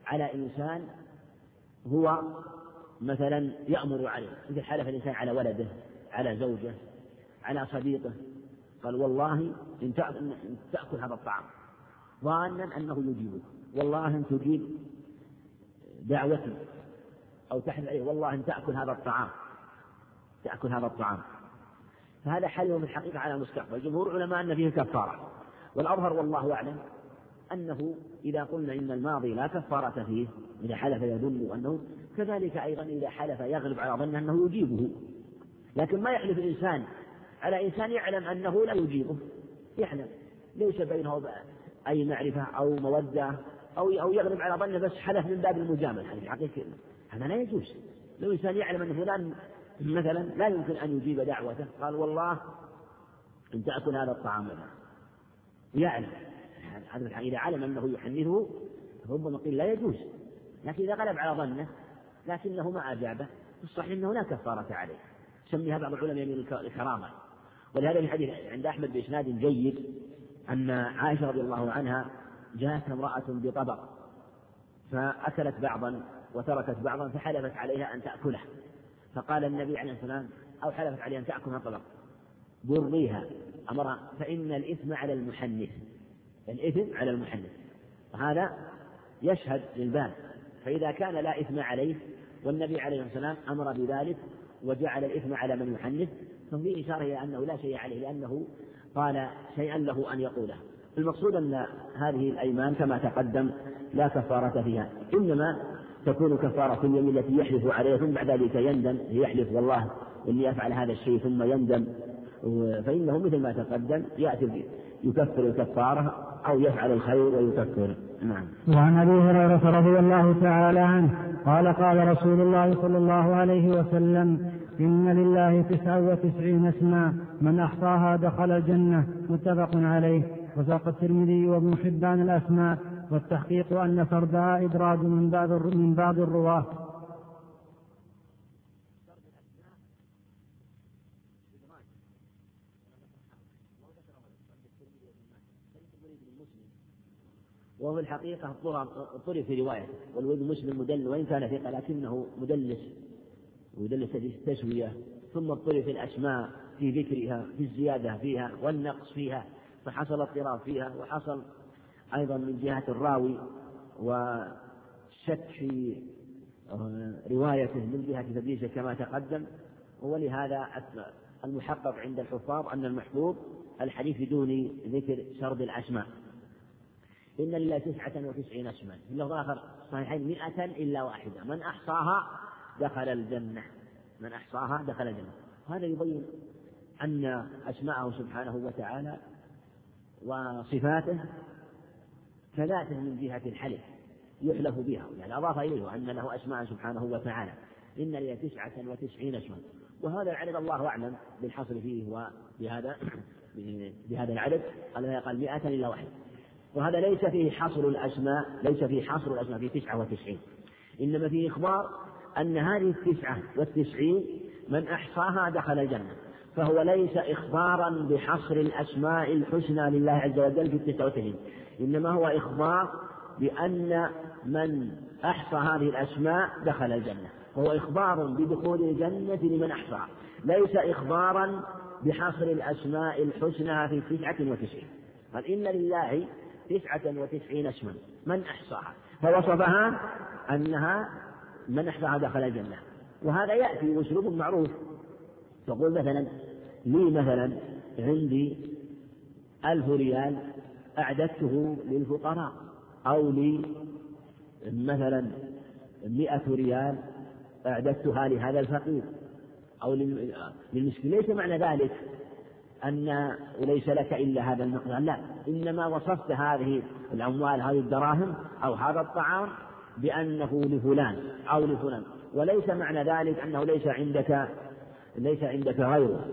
على إنسان هو مثلا يأمر عليه مثل حلف الإنسان على ولده على زوجه على صديقه قال والله إن تأكل هذا الطعام. ظانا أنه يجيبك والله إن تجيب دعوتي أو تحلف عليه والله إن تأكل هذا الطعام. تأكل هذا الطعام. فهذا حلم في الحقيقة على المستقبل. جمهور العلماء أن فيه كفارة. والأظهر والله أعلم أنه إذا قلنا إن الماضي لا كفارة فيه إذا حلف يدل أنه كذلك أيضا إذا حلف يغلب على ظنه أنه يجيبه. لكن ما يحلف الإنسان. على إنسان يعلم أنه لا يجيبه. يعلم ليس بينه أي معرفة أو مودة أو أو يغلب على ظنه بس حلف من باب المجاملة. هذه حقيقة هذا لا يجوز. لو إنسان يعلم أن فلان مثلا لا يمكن أن يجيب دعوته قال والله إن تأكل هذا الطعام مثلا يعلم. هذا إذا علم أنه يحنثه ربما قيل لا يجوز. لكن إذا غلب على ظنه لكنه ما أجابه الصحيح أنه لا كفارة عليه. سميها بعض العلماء الكرامة. ولهذا في حديث عند أحمد بإسناد جيد أن عائشة رضي الله عنها جاءتها امرأة بطبق فأكلت بعضا وتركت بعضا فحلفت عليها أن تأكله. فقال النبي عليه الصلاة والسلام أو حلفت عليها أن تأكل الطبق بريها. أمرها فإن الإثم على المحنث. الإثم على المحنث وهذا يشهد للباب. فإذا كان لا إثم عليه والنبي عليه الصلاة والسلام أمر بذلك وجعل الإثم على من يحنث ففي إشارة إلى أنه لا شيء عليه لأنه قال شيئا له أن يقوله. المقصود أن هذه الأيمان كما تقدم لا كفارة فيها. إنما تكون كفارة اليمين التي يحلف عليها ثم بعد ذلك يندم يحلف والله إني أفعل هذا الشيء ثم يندم. فإنه مثل ما تقدم يأتي يكفر الكفارة. أو يفعل الخير ويكفر. نعم. وعن أبي هريرة رضي الله تعالى عنه قال قال رسول الله صلى الله عليه وسلم إن لله تسعة وتسعين اسما من أحصاها دخل الجنة متفق عليه. وساق الترمذي وابن حبان الأسماء والتحقيق أن فردها إدراج من بعض من بعض الرواة. وهو الحقيقة طرف في رواية والولد مسلم مدلس وإن كان ثقة لكنه مدلس ويدلس في التسوية ثم اضطرب في الأسماء في ذكرها في الزيادة فيها والنقص فيها فحصل اضطراب فيها وحصل أيضا من جهة الراوي وشك في آه، روايته من جهة تدليسه كما تقدم. ولهذا المحقق عند الحفاظ أن المحفوظ الحديث بدون ذكر سرد الأسماء. إن لله تسعة وتسعين اسما. في اللفظ الآخر صحيحين مئة إلا واحدة. من أحصاها دخل الجنة. من أحصاها دخل الجنة. هذا يبين أن أسماءه سبحانه وتعالى وصفاته كذاته من جهة الحلف يحلف بها. يعني أضاف إليه أن له أسماء سبحانه وتعالى. إن لي تسعة وتسعين اسما. وهذا العدد الله أعلم بالحصر فيه وبهذا بهذا العدد. الذي قال مئة إلا واحد وهذا ليس فيه حصر الأسماء ليس فيه حصر الأسماء في تسعة وتسعين. إنما فيه إخبار أن هذه التسعة والتسعين من أحصاها دخل الجنة. فهو ليس إخبارا بحصر الأسماء الحسنى لله عز وجل في التسعة والتسعين. إنما هو إخبار بأن من أحصى هذه الأسماء دخل الجنة. وهو إخبار بدخول الجنة لمن أحصاها. ليس إخبارا بحصر الأسماء الحسنى في تسعة وتسعين. قال إن لله تسعة وتسعين اسما. من أحصاها؟ فوصفها أنها من أحصاها دخل الجنة. وهذا يأتي أسلوب معروف. تقول مثلا لي مثلا عندي ألف ريال أعددته للفقراء أو لي مثلا مئة ريال أعددتها لهذا الفقير أو للمسكين. ليس معنى ذلك. أن وليس لك إلا هذا المقدار لا إنما وصفت هذه الأموال هذه الدراهم أو هذا الطعام بأنه لفلان أو لفلان. وليس معنى ذلك أنه ليس عندك ليس عندك غيره.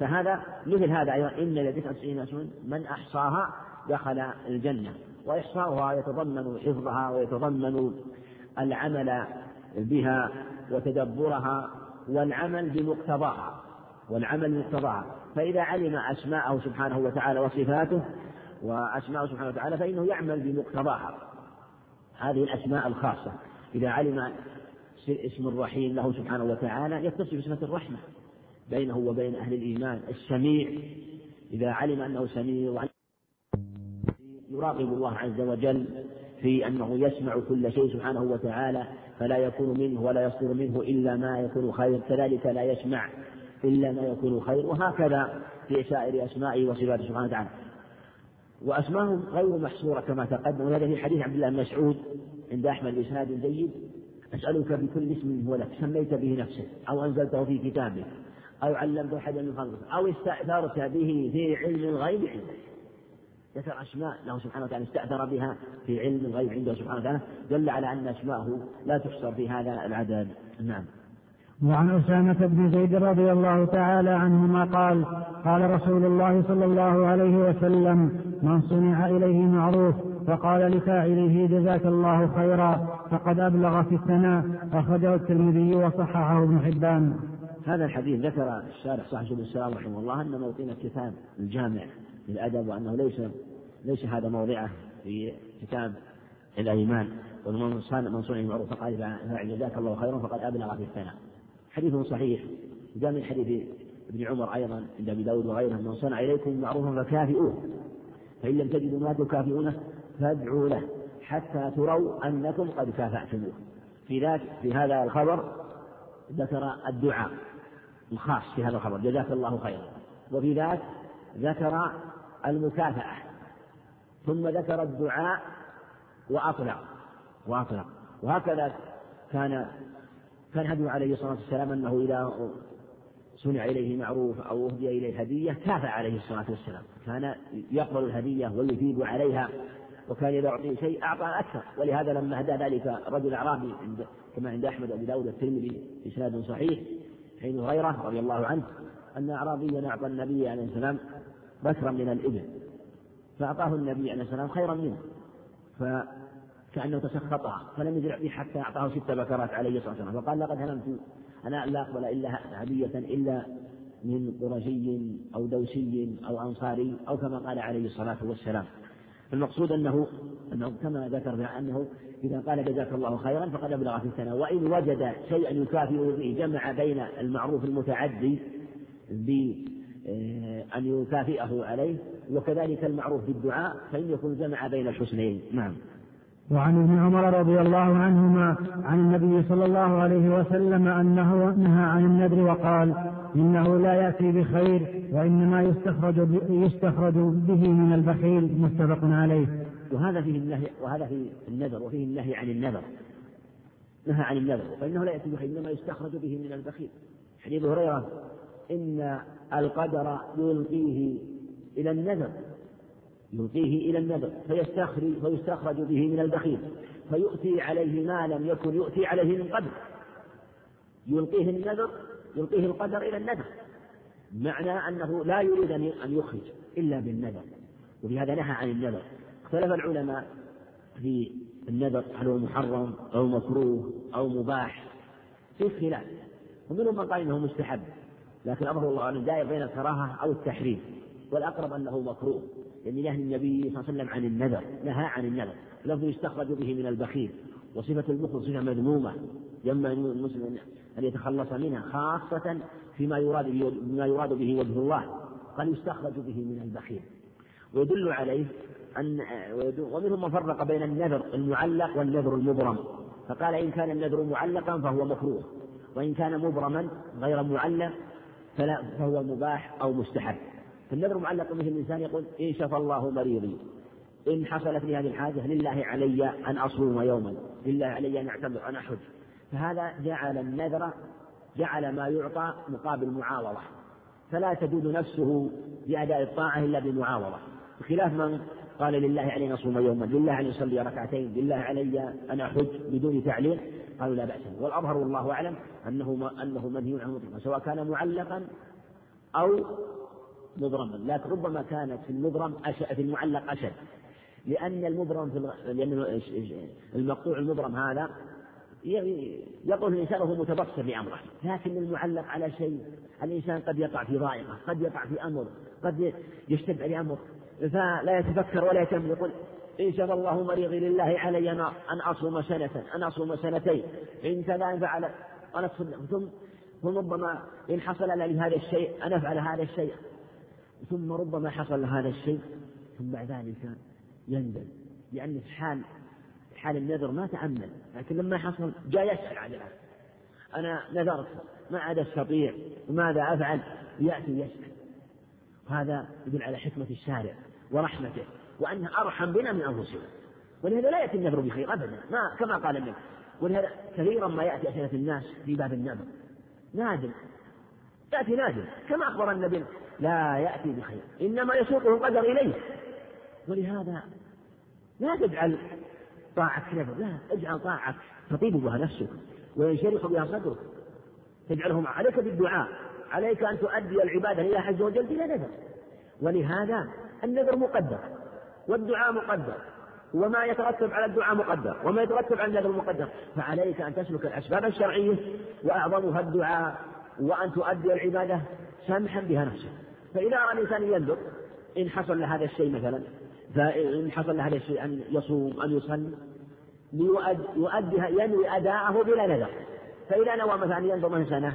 فهذا مثل هذا أيضا. إن لتسعة وتسعين من أحصاها دخل الجنة. وإحصاؤها يتضمن حفظها ويتضمن العمل بها وتدبرها والعمل بمقتضاها. والعمل بمقتضاها فإذا علم أسماءه سبحانه وتعالى وصفاته وأسماءه سبحانه وتعالى فإنه يعمل بمقتضاها. هذه الأسماء الخاصة. إذا علم اسم الرحيم له سبحانه وتعالى يتصف بصفة الرحمة. بينه وبين أهل الإيمان السميع. إذا علم أنه سميع يراقب الله عز وجل في أنه يسمع كل شيء سبحانه وتعالى فلا يكون منه ولا يصدر منه إلا ما يكون خير. كذلك لا يسمع إلا ما يكون خير وهكذا في سائر أسمائه وصفاته سبحانه وتعالى. وأسماءهم غير محصورة كما تقدم وهذا في حديث عبد الله بن مسعود عند أحمد بإسناد جيد. أسألك بكل اسم هو لك سميت به نفسك أو أنزلته في كتابك أو علمت أحدا من خلقك أو استأثرت به في علم الغيب عندك. ذكر أسماء له سبحانه وتعالى استأثر بها في علم الغيب عنده سبحانه وتعالى دل على أن أسماءه لا تحصر في هذا العدد. نعم. وعن أسامة بن زيد رضي الله تعالى عنهما قال قال رسول الله صلى الله عليه وسلم من صنع إليه معروف فقال لفاعله جزاك الله خيرا فقد أبلغ في الثناء. أخرجه الترمذي وصححه ابن حبان. هذا الحديث ذكر الشارح صاحب بن السلام رحمه الله أن موطن الكتاب الجامع للأدب وأنه ليس ليس هذا موضعه في كتاب الأيمان ومن صنع المعروف فقال جزاك الله خيرا فقد أبلغ في الثناء. حديث صحيح جاء من حديث ابن عمر أيضا عند أبي داود وغيره من صنع إليكم معروفا فكافئوه فإن لم تجدوا ما تكافئونه فادعوا له حتى تروا أنكم قد كافأتموه. في ذاك في هذا الخبر ذكر الدعاء الخاص في هذا الخبر جزاك الله خيرا. وفي ذاك ذكر المكافأة ثم ذكر الدعاء وأطلق وأطلق. وهكذا كان كان هدي عليه الصلاة والسلام أنه إذا صنع إليه معروف أو أهدي إليه هدية كافأ عليه الصلاة والسلام. كان يقبل الهدية ويثيب عليها وكان إذا أعطي شيء أعطى أكثر. ولهذا لما هدى ذلك رجل أعرابي عند كما عند أحمد وأبي داود الترمذي بإسناد صحيح حين هريرة رضي الله عنه أن أعرابيا أعطى النبي عليه السلام بكرا من الإبل فأعطاه النبي عليه السلام خيرا منه. فكأنه تسخطها فلم يزل يعطيه حتى أعطاه ست بكرات عليه الصلاة والسلام. فقال لقد هممت أنا لا أقبل إلا هدية إلا من قرشي أو دوسي أو أنصاري أو كما قال عليه الصلاة والسلام. المقصود أنه أنه كما ذكر أنه إذا قال جزاك الله خيرا فقد أبلغ في الثناء. وإن وجد شيئا يكافئ به جمع بين المعروف المتعدي بأن يكافئه عليه وكذلك المعروف بالدعاء فإن يكون جمع بين الحسنين. نعم. وعن ابن عمر رضي الله عنهما عن النبي صلى الله عليه وسلم أنه نهى عن النذر وقال إنه لا يأتي بخير وإنما يستخرج يستخرج به من البخيل متفق عليه. وهذا فيه النهي وهذا في النذر وفيه النهي عن النذر. نهى عن النذر فإنه لا يأتي بخير إنما يستخرج به من البخيل. حديث هريرة إن القدر يلقيه إلى النذر يلقيه إلى النذر فيستخرج فيستخرج به من البخيل فيؤتي عليه ما لم يكن يؤتي عليه من قبل. يلقيه النذر يلقيه القدر إلى النذر. معنى أنه لا يريد أن يخرج إلا بالنذر. وبهذا نهى عن النذر. اختلف العلماء في النذر هل هو محرم أو مكروه أو مباح؟ في خلاف ومنهم من قال إنه مستحب لكن أمر الله أن دائر بين الكراهة أو التحريم. والأقرب أنه مكروه. لأن نهى النبي صلى الله عليه وسلم عن النذر نهى عن النذر لفظ يستخرج به من البخيل وصفة البخل صفة مذمومة ينبغي المسلم أن يتخلص منها خاصة فيما يراد بما يراد به وجه الله قال يستخرج به من البخيل. ويدل عليه أن ومنهم من فرق بين النذر المعلق والنذر المبرم. فقال إن كان النذر معلقا فهو مكروه وإن كان مبرما غير معلق فلا فهو مباح أو مستحب. فالنذر معلق به الإنسان يقول إن شفى الله مريضي إن حصلت لي هذه الحاجة لله علي أن أصوم يوما لله علي أن أعتمر أن أحج. فهذا جعل النذر جعل ما يعطى مقابل معاوضة. فلا تجود نفسه بأداء الطاعة إلا بمعاوضة. بخلاف من قال لله علي أن أصوم يوما لله أن يصلي ركعتين لله علي أن أحج بدون تعليل قالوا لا بأس والأظهر والله أعلم أنه أنه منهي عنه سواء كان معلقا أو مبرما. لكن ربما كانت في المبرم في المعلق أشد. لأن المبرم في لأن المقطوع المبرم هذا يقول الإنسان وهو متبصر لأمره. لكن المعلق على شيء الإنسان قد يقع في ضائقة قد يقع في أمر قد يشتد عليه أمر فلا يتفكر ولا يتم يقول إن شاء الله مريضي لله علي أن أصوم سنة أن أصوم سنتين. إن كذا إن فعل أنا ثم ثم ربما إن حصل لي هذا الشيء أن أفعل هذا الشيء. ثم ربما حصل هذا الشيء ثم بعد ذلك يندم لأن في حال حال النذر ما تأمل لكن لما حصل جاء يسأل عن أنا نذرت ما عاد أستطيع وماذا أفعل؟ يأتي يسأل وهذا يدل على حكمة الشارع ورحمته وأنه أرحم بنا من أنفسنا. ولهذا لا يأتي النذر بخير أبدا ما كما قال النبي. ولهذا كثيرا ما يأتي أسئلة الناس في باب النذر. نادم يأتي نادم كما أخبر النبي لا يأتي بخير. إنما يسوقه القدر إليه. ولهذا لا تجعل طاعة نذر لا اجعل طاعة تطيب بها نفسك وينشرح بها صدرك. تجعلهم عليك بالدعاء. عليك أن تؤدي العبادة لله عز وجل بلا نذر. ولهذا النذر مقدر والدعاء مقدر وما يترتب على الدعاء مقدر وما يترتب على النذر مقدر. فعليك أن تسلك الأسباب الشرعية وأعظمها الدعاء وأن تؤدي العبادة سمحا بها نفسك. فإذا أرى الإنسان ينذر إن حصل له هذا الشيء مثلا فإن حصل له هذا الشيء أن يصوم أن يصلي يؤديها ينوي أداءه بلا نذر. فإذا نوى مثلا أن ينذر من سنة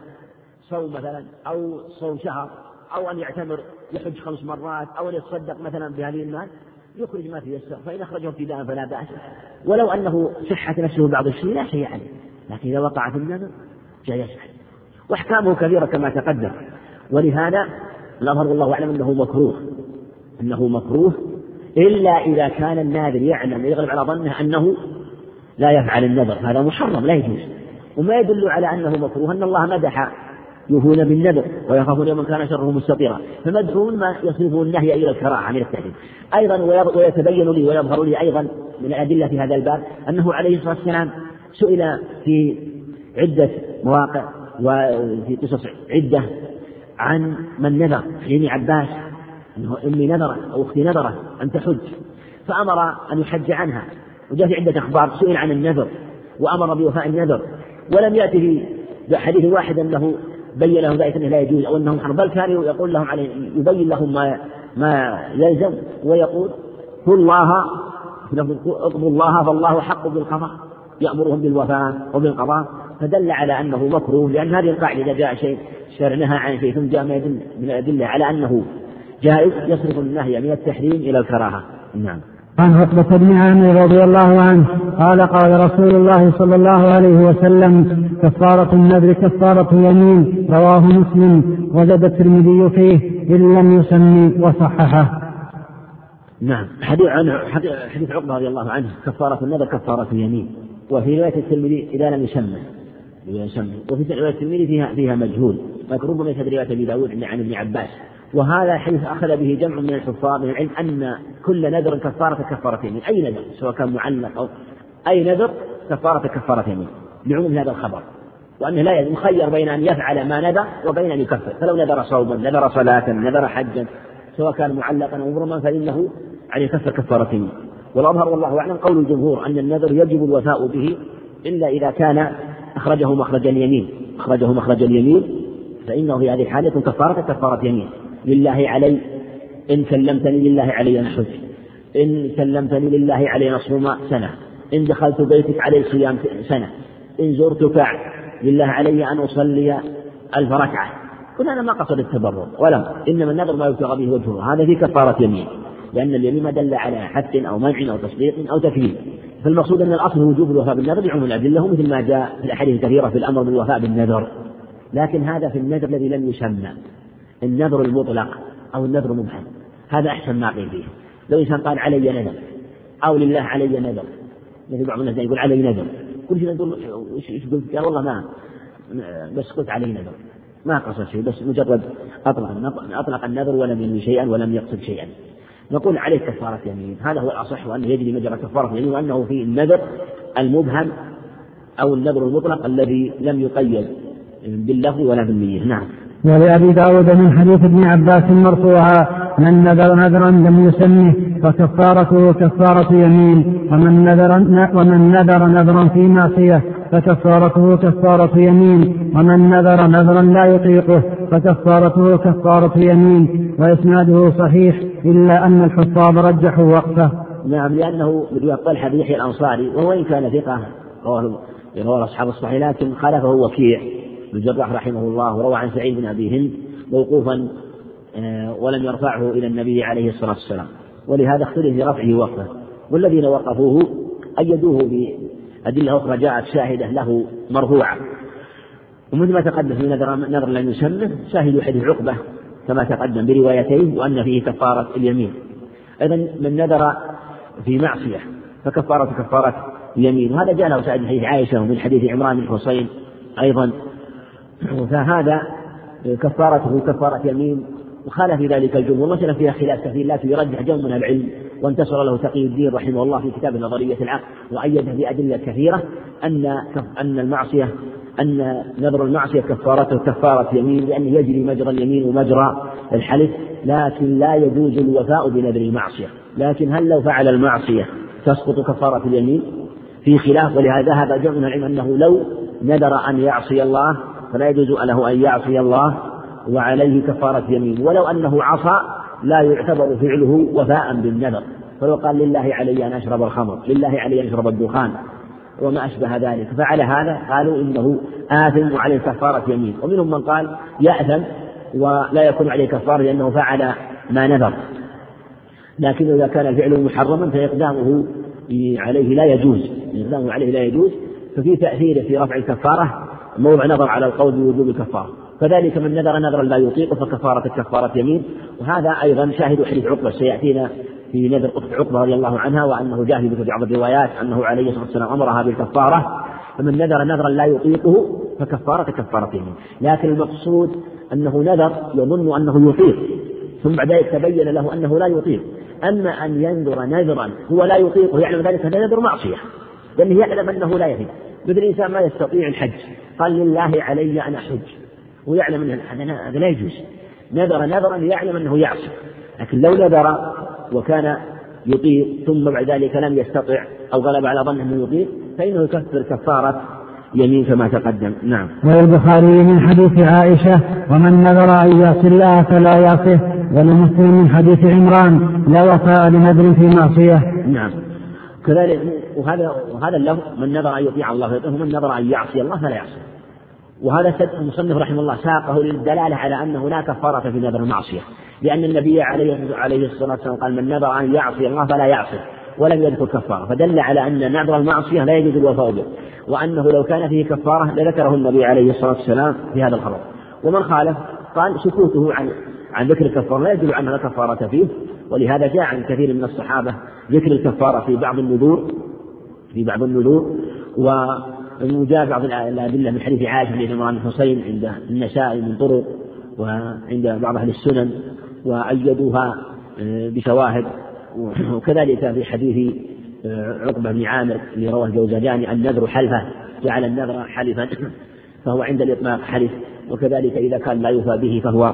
صوم مثلا أو صوم شهر أو أن يعتمر يحج خمس مرات أو أن يتصدق مثلا بهذه المال يخرج ما تيسر فإن أخرجه ابتداء فلا بأس. ولو أنه صحة نفسه بعض الشيء لا شيء عليه. لكن إذا وقع في النذر جاء يسأل. وأحكامه كثيرة كما تقدم. ولهذا الأظهر والله أعلم أنه مكروه أنه مكروه إلا إذا كان الناذر يعلم يغلب على ظنه أنه لا يفعل النذر هذا محرم لا يجوز. وما يدل على أنه مكروه أن الله مدح يوفون بالنذر ويخافون يوما كان شره مستطيرا. فمدعون ما يصرفه النهي إلى الكراهة من التحريم أيضا ويتبين لي ويظهر لي أيضا من الأدلة في هذا الباب أنه عليه الصلاة والسلام سئل في عدة مواقع وفي قصص عدة عن من نذر ابن عباس أنه أمي نذرت أو أختي نذرت أن تحج. فأمر أن يحج عنها. وجاء في عدة أخبار سئل عن النذر وأمر بوفاء النذر. ولم يأتي في حديث واحد أنه بين لهم ذلك أنه لا يجوز أو حرم بل كان يقول لهم عليه يبين لهم ما ما يلزم ويقول قل الله اطلبوا الله فالله حق بالقضاء يأمرهم بالوفاء وبالقضاء. فدل على أنه مكروه لأن هذه القاعدة إذا جاء شيء الشرع نهى عن شيء ثم جاء ما يدل من الأدلة على أنه جائز يصرف النهي من التحريم إلى الكراهة. نعم. عن عقبة بن عامر رضي الله عنه قال قال رسول الله صلى الله عليه وسلم كفارة النذر كفارة يمين رواه مسلم وزاد الترمذي فيه إن لم يسمي وصححه. نعم. حديث عن حديث عقبة رضي الله عنه كفارة النذر كفارة يمين وفي رواية الترمذي إذا لم يسمى وفي رواية الترمذي فيها فيها مجهول. لكن ربما يشهد رواية أبي داود عن ابن عباس. وهذا حيث أخذ به جمع من الحفاظ من العلم أن كل نذر كفارة كفارة يمين أي نذر؟ سواء كان معلق أو أي نذر كفارة كفارة يمين لعموم هذا الخبر. وأنه لا يخير بين أن يفعل ما نذر وبين أن يكفر. فلو نذر صوما نذر صلاة نذر حجا سواء كان معلقا أو مبرما فإنه عليه كفر كفارة يمين والأظهر والله أعلم قول الجمهور أن النذر يجب الوفاء به إلا إذا كان أخرجه مخرج اليمين. أخرجه مخرج اليمين. فإنه في هذه الحالة كفارة كفارة يمين. لله علي إن سلمتني لله علي أن أحج إن سلمتني لله علي أن أصوم سنة. إن دخلت بيتك علي صيام سنة. إن زرتك لله علي أن أصلي ألف ركعة. كل هذا ما قصد التبرع ولم إنما النذر ما يبتغى به وجهه. هذا في كفارة يمين. لأن اليمين ما دل على حث أو منع أو تصديق أو تكذيب. فالمقصود أن الأصل وجوب الوفاء بالنذر بعموم الأدلة مثل ما جاء في الأحاديث الكثيرة في الأمر بالوفاء بالنذر. لكن هذا في النذر الذي لم يسمى. النذر المطلق أو النذر المبهم. هذا أحسن ما قيل فيه. لو إنسان قال علي نذر أو لله علي نذر. مثل بعض الناس يقول علي نذر. كل شيء نقول إيش قلت؟ قال والله ما بس قلت علي نذر. ما قصد شيء بس مجرد أطلق أطلق النذر ولم ينوي شيئا ولم يقصد شيئا. نقول عليه كفارة يمين. هذا هو الأصح وأنه يجري مجرى كفارة يمين وأنه في النذر المبهم أو النذر المطلق الذي لم يقيد باللفظ ولا بالنية. نعم. ولأبي داود من حديث ابن عباس مرفوعا من نذر نذرا لم يسمه فكفارته كفارة يمين ومن نذر ومن نذر نذرا في معصية فكفارته كفارة يمين ومن نذر نذرا لا يطيقه فكفارته كفارة يمين وإسناده صحيح إلا أن الحفاظ رجحوا وقفه. نعم لأنه رواية طلحة بن يحيى الأنصاري وهو إن كان ثقة رواه أصحاب الصحيح لكن خالفه وكيع بن رحمه الله وروى عن سعيد بن أبي هند موقوفا ولم يرفعه إلى النبي عليه الصلاة والسلام. ولهذا اختلف رفعه وقفه والذين وقفوه أيدوه بأدلة أخرى جاءت شاهدة له مرفوعة. ومثل ما تقدم في نذر لم يسمه شاهد حديث عقبة كما تقدم بروايتين وأن فيه كفارة اليمين. أيضا من نذر في معصية فكفارة كفارة اليمين. وهذا جاء له سعد حديث عائشة ومن حديث عمران بن حصين أيضا. فهذا كفارته كفارة يمين وخالف ذلك الجمهور. مسألة فيها خلاف كثير. لكن يرجح جو من العلم. وانتصر له تقي الدين رحمه الله في كتاب نظرية العقل. وأيده بأدلة كثيرة أن أن المعصية أن نذر المعصية كفارته كفارة يمين لأنه يجري مجرى اليمين ومجرى الحلف. لكن لا يجوز الوفاء بنذر المعصية. لكن هل لو فعل المعصية تسقط كفارة اليمين؟ في خلاف. ولهذا ذهب جمع من العلم أنه لو نذر أن يعصي الله فلا يجوز له أن يعصي الله. وعليه كفارة يمين. ولو أنه عصى لا يعتبر فعله وفاء بالنذر. فلو قال لله علي أن أشرب الخمر لله علي أن أشرب الدخان وما أشبه ذلك. فعل هذا قالوا إنه آثم وعليه كفارة يمين. ومنهم من قال يأثم ولا يكون عليه كفارة لأنه فعل ما نذر. لكن إذا كان الفعل محرما فإقدامه عليه لا يجوز. إقدامه عليه لا يجوز. ففي تأثيره في رفع الكفارة موضع نظر على القول بوجوب الكفارة. كذلك من نذر نذرا لا يطيق فكفارة كفارة يمين. وهذا أيضا شاهد حديث عقبة سيأتينا في نذر أخت عقبة رضي الله عنها وأنه جاء في بعض الروايات أنه عليه الصلاة والسلام أمرها بالكفارة. فمن نذر نذرا لا يطيقه فكفارة كفارة يمين. لكن المقصود أنه نذر يظن أنه يطيق. ثم بعد ذلك تبين له أنه لا يطيق. أما أن ينذر نذرا هو لا يطيقه يعلم ذلك هذا نذر معصية. لأنه يعلم أنه لا يفيد مثل إنسان ما يستطيع الحج قال لله علي أن أحج. ويعلم أن هذا لا يجوز. نذر نذرا يعلم أنه يعصي. لكن لو نذر وكان يطيق ثم بعد ذلك لم يستطع أو غلب على ظنه أنه يطيق فإنه يكفر كفارة يمين كما تقدم. نعم. وللبخاري من حديث عائشة ومن نذر أن يعصي الله فلا يعصه ولمسلم من حديث عمران لا وفاء لنذر في معصية. نعم. كذلك وهذا وهذا اللفظ من نذر أن يطيع الله فيطيعه ومن نذر أن يعصي الله فلا يعصي وهذا المصنف رحمه الله ساقه للدلالة على انه لا كفاره في نذر المعصية لأن النبي عليه عليه الصلاة والسلام قال من نذر أن يعصي الله فلا يعصي ولم يذكر كفارة. فدل على أن نذر المعصية لا يجوز الوفاء به وأنه لو كان فيه كفارة لذكره النبي عليه الصلاة والسلام في هذا الخبر. ومن خالف قال سكوته عن عن ذكر الكفارة لا يدل لا كفارة فيه ولهذا جاء عن كثير من الصحابة ذكر الكفارة في بعض النذور في بعض النذور وجاء بعض الأدلة من حديث عائشة بن عمران الحسين عند النسائي من طرق وعند بعض أهل السنن وأيدوها آه، بشواهد. وكذلك في حديث آه، عقبة بن عامر اللي رواه الجوزجاني النذر حلفة جعل النذر حلفا فهو عند الإطلاق حلف. وكذلك إذا كان لا يوفى به فهو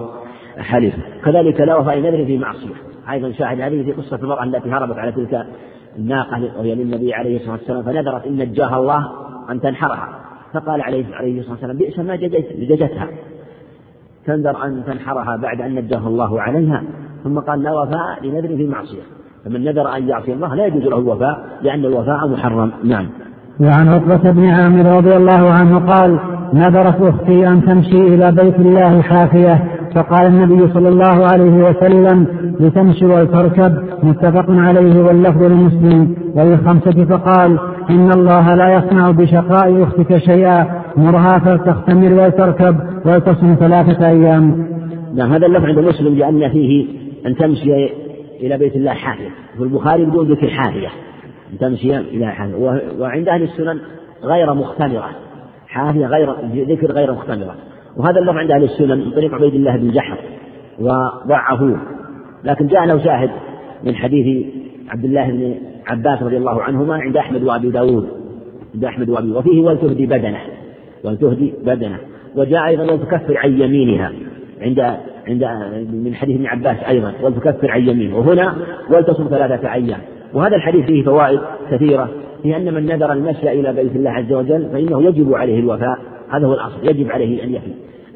حلف. كذلك لا وفاء نذر في معصية. أيضا شاهد هذه في قصة المرأة التي هربت على تلك الناقة وهي للنبي عليه الصلاة والسلام فنذرت إن نجاها الله أن تنحرها. فقال عليه عليه الصلاة والسلام بئس ما ججتها تنذر أن تنحرها بعد أن نجاها الله عليها. ثم قال لا وفاء لنذر في معصية فمن نذر أن يعصي الله لا يجوز له الوفاء لأن الوفاء محرم. نعم. وعن عقبة بن عامر رضي الله عنه قال نذرت أختي أن تمشي إلى بيت الله حافية. فقال النبي صلى الله عليه وسلم لتمشي ولتركب متفق عليه واللفظ لمسلم. وللخمسة فقال إن الله لا يصنع بشقاء أختك شيئا مرها فلتختمر ولتركب ولتصم ثلاثة أيام. نعم هذا اللفظ عند مسلم لأن فيه أن تمشي إلى بيت الله حافية. في البخاري بدون ذكر حافية. أن تمشي إلى حافية. وعند أهل السنن غير مختمرة. حافية غير ذكر غير مختمرة. وهذا اللفظ عند أهل السنن من طريق عبيد الله بن جحر. وضعه. لكن جاء له شاهد من حديث عبد الله بن عباس رضي الله عنهما عند أحمد وأبي داود. عند أحمد وأبي وفيه ولتهدي بدنه. ولتهدي بدنه. وجاء أيضا ولتكفر عن يمينها. عند عند من حديث ابن عباس أيضا ولتكفر عن يمينه. وهنا ولتصم ثلاثة أيام. وهذا الحديث فيه فوائد كثيرة. في أن من نذر المشي إلى بيت الله عز وجل فإنه يجب عليه الوفاء. هذا هو الأصل. يجب عليه أن يفي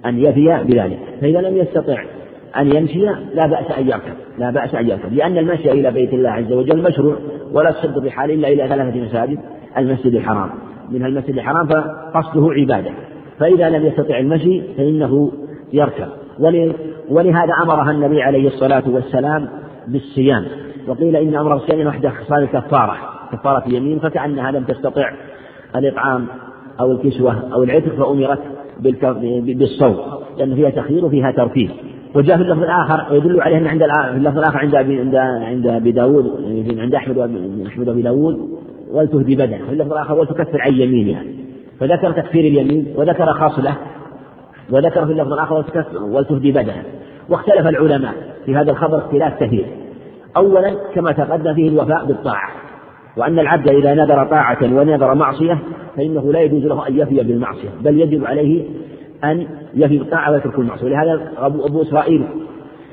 أن يفي بذلك. فإذا لم يستطع أن يمشي لا بأس أن يركب لا بأس أن يركب. لأن المشي إلى بيت الله عز وجل مشروع ولا تصد الرحال إلا إلى ثلاثة مساجد المسجد الحرام. منها المسجد الحرام فقصده عبادة. فإذا لم يستطع المشي فإنه يركب. ولهذا أمرها النبي عليه الصلاة والسلام بالصيام. وقيل إن أمر الصيام وحده خصال الكفارة. كفارة يمين فكأنها لم تستطع الإطعام أو الكسوة أو العتق فأمرت بالصوم. لأن فيها تخيير وفيها ترتيب. وجاء في اللفظ الآخر يدل عليه أن عند اللفظ الآخر عند أبي عند عند أبي داوود عند أحمد أحمد وأبي داوود ولتهدي بدنه في اللفظ الآخر ولتكفر عن يمينها فذكر تكفير اليمين وذكر خاصلة وذكر في اللفظ الآخر ولتهدي بدنه واختلف العلماء في هذا الخبر اختلاف كثير. أولا كما تقدم فيه الوفاء بالطاعة وأن العبد إذا نذر طاعة ونذر معصية فإنه لا يجوز له أن يفي بالمعصية بل يجب عليه أن يفي بالطاعة ويترك المعصية ولهذا أبو, أبو إسرائيل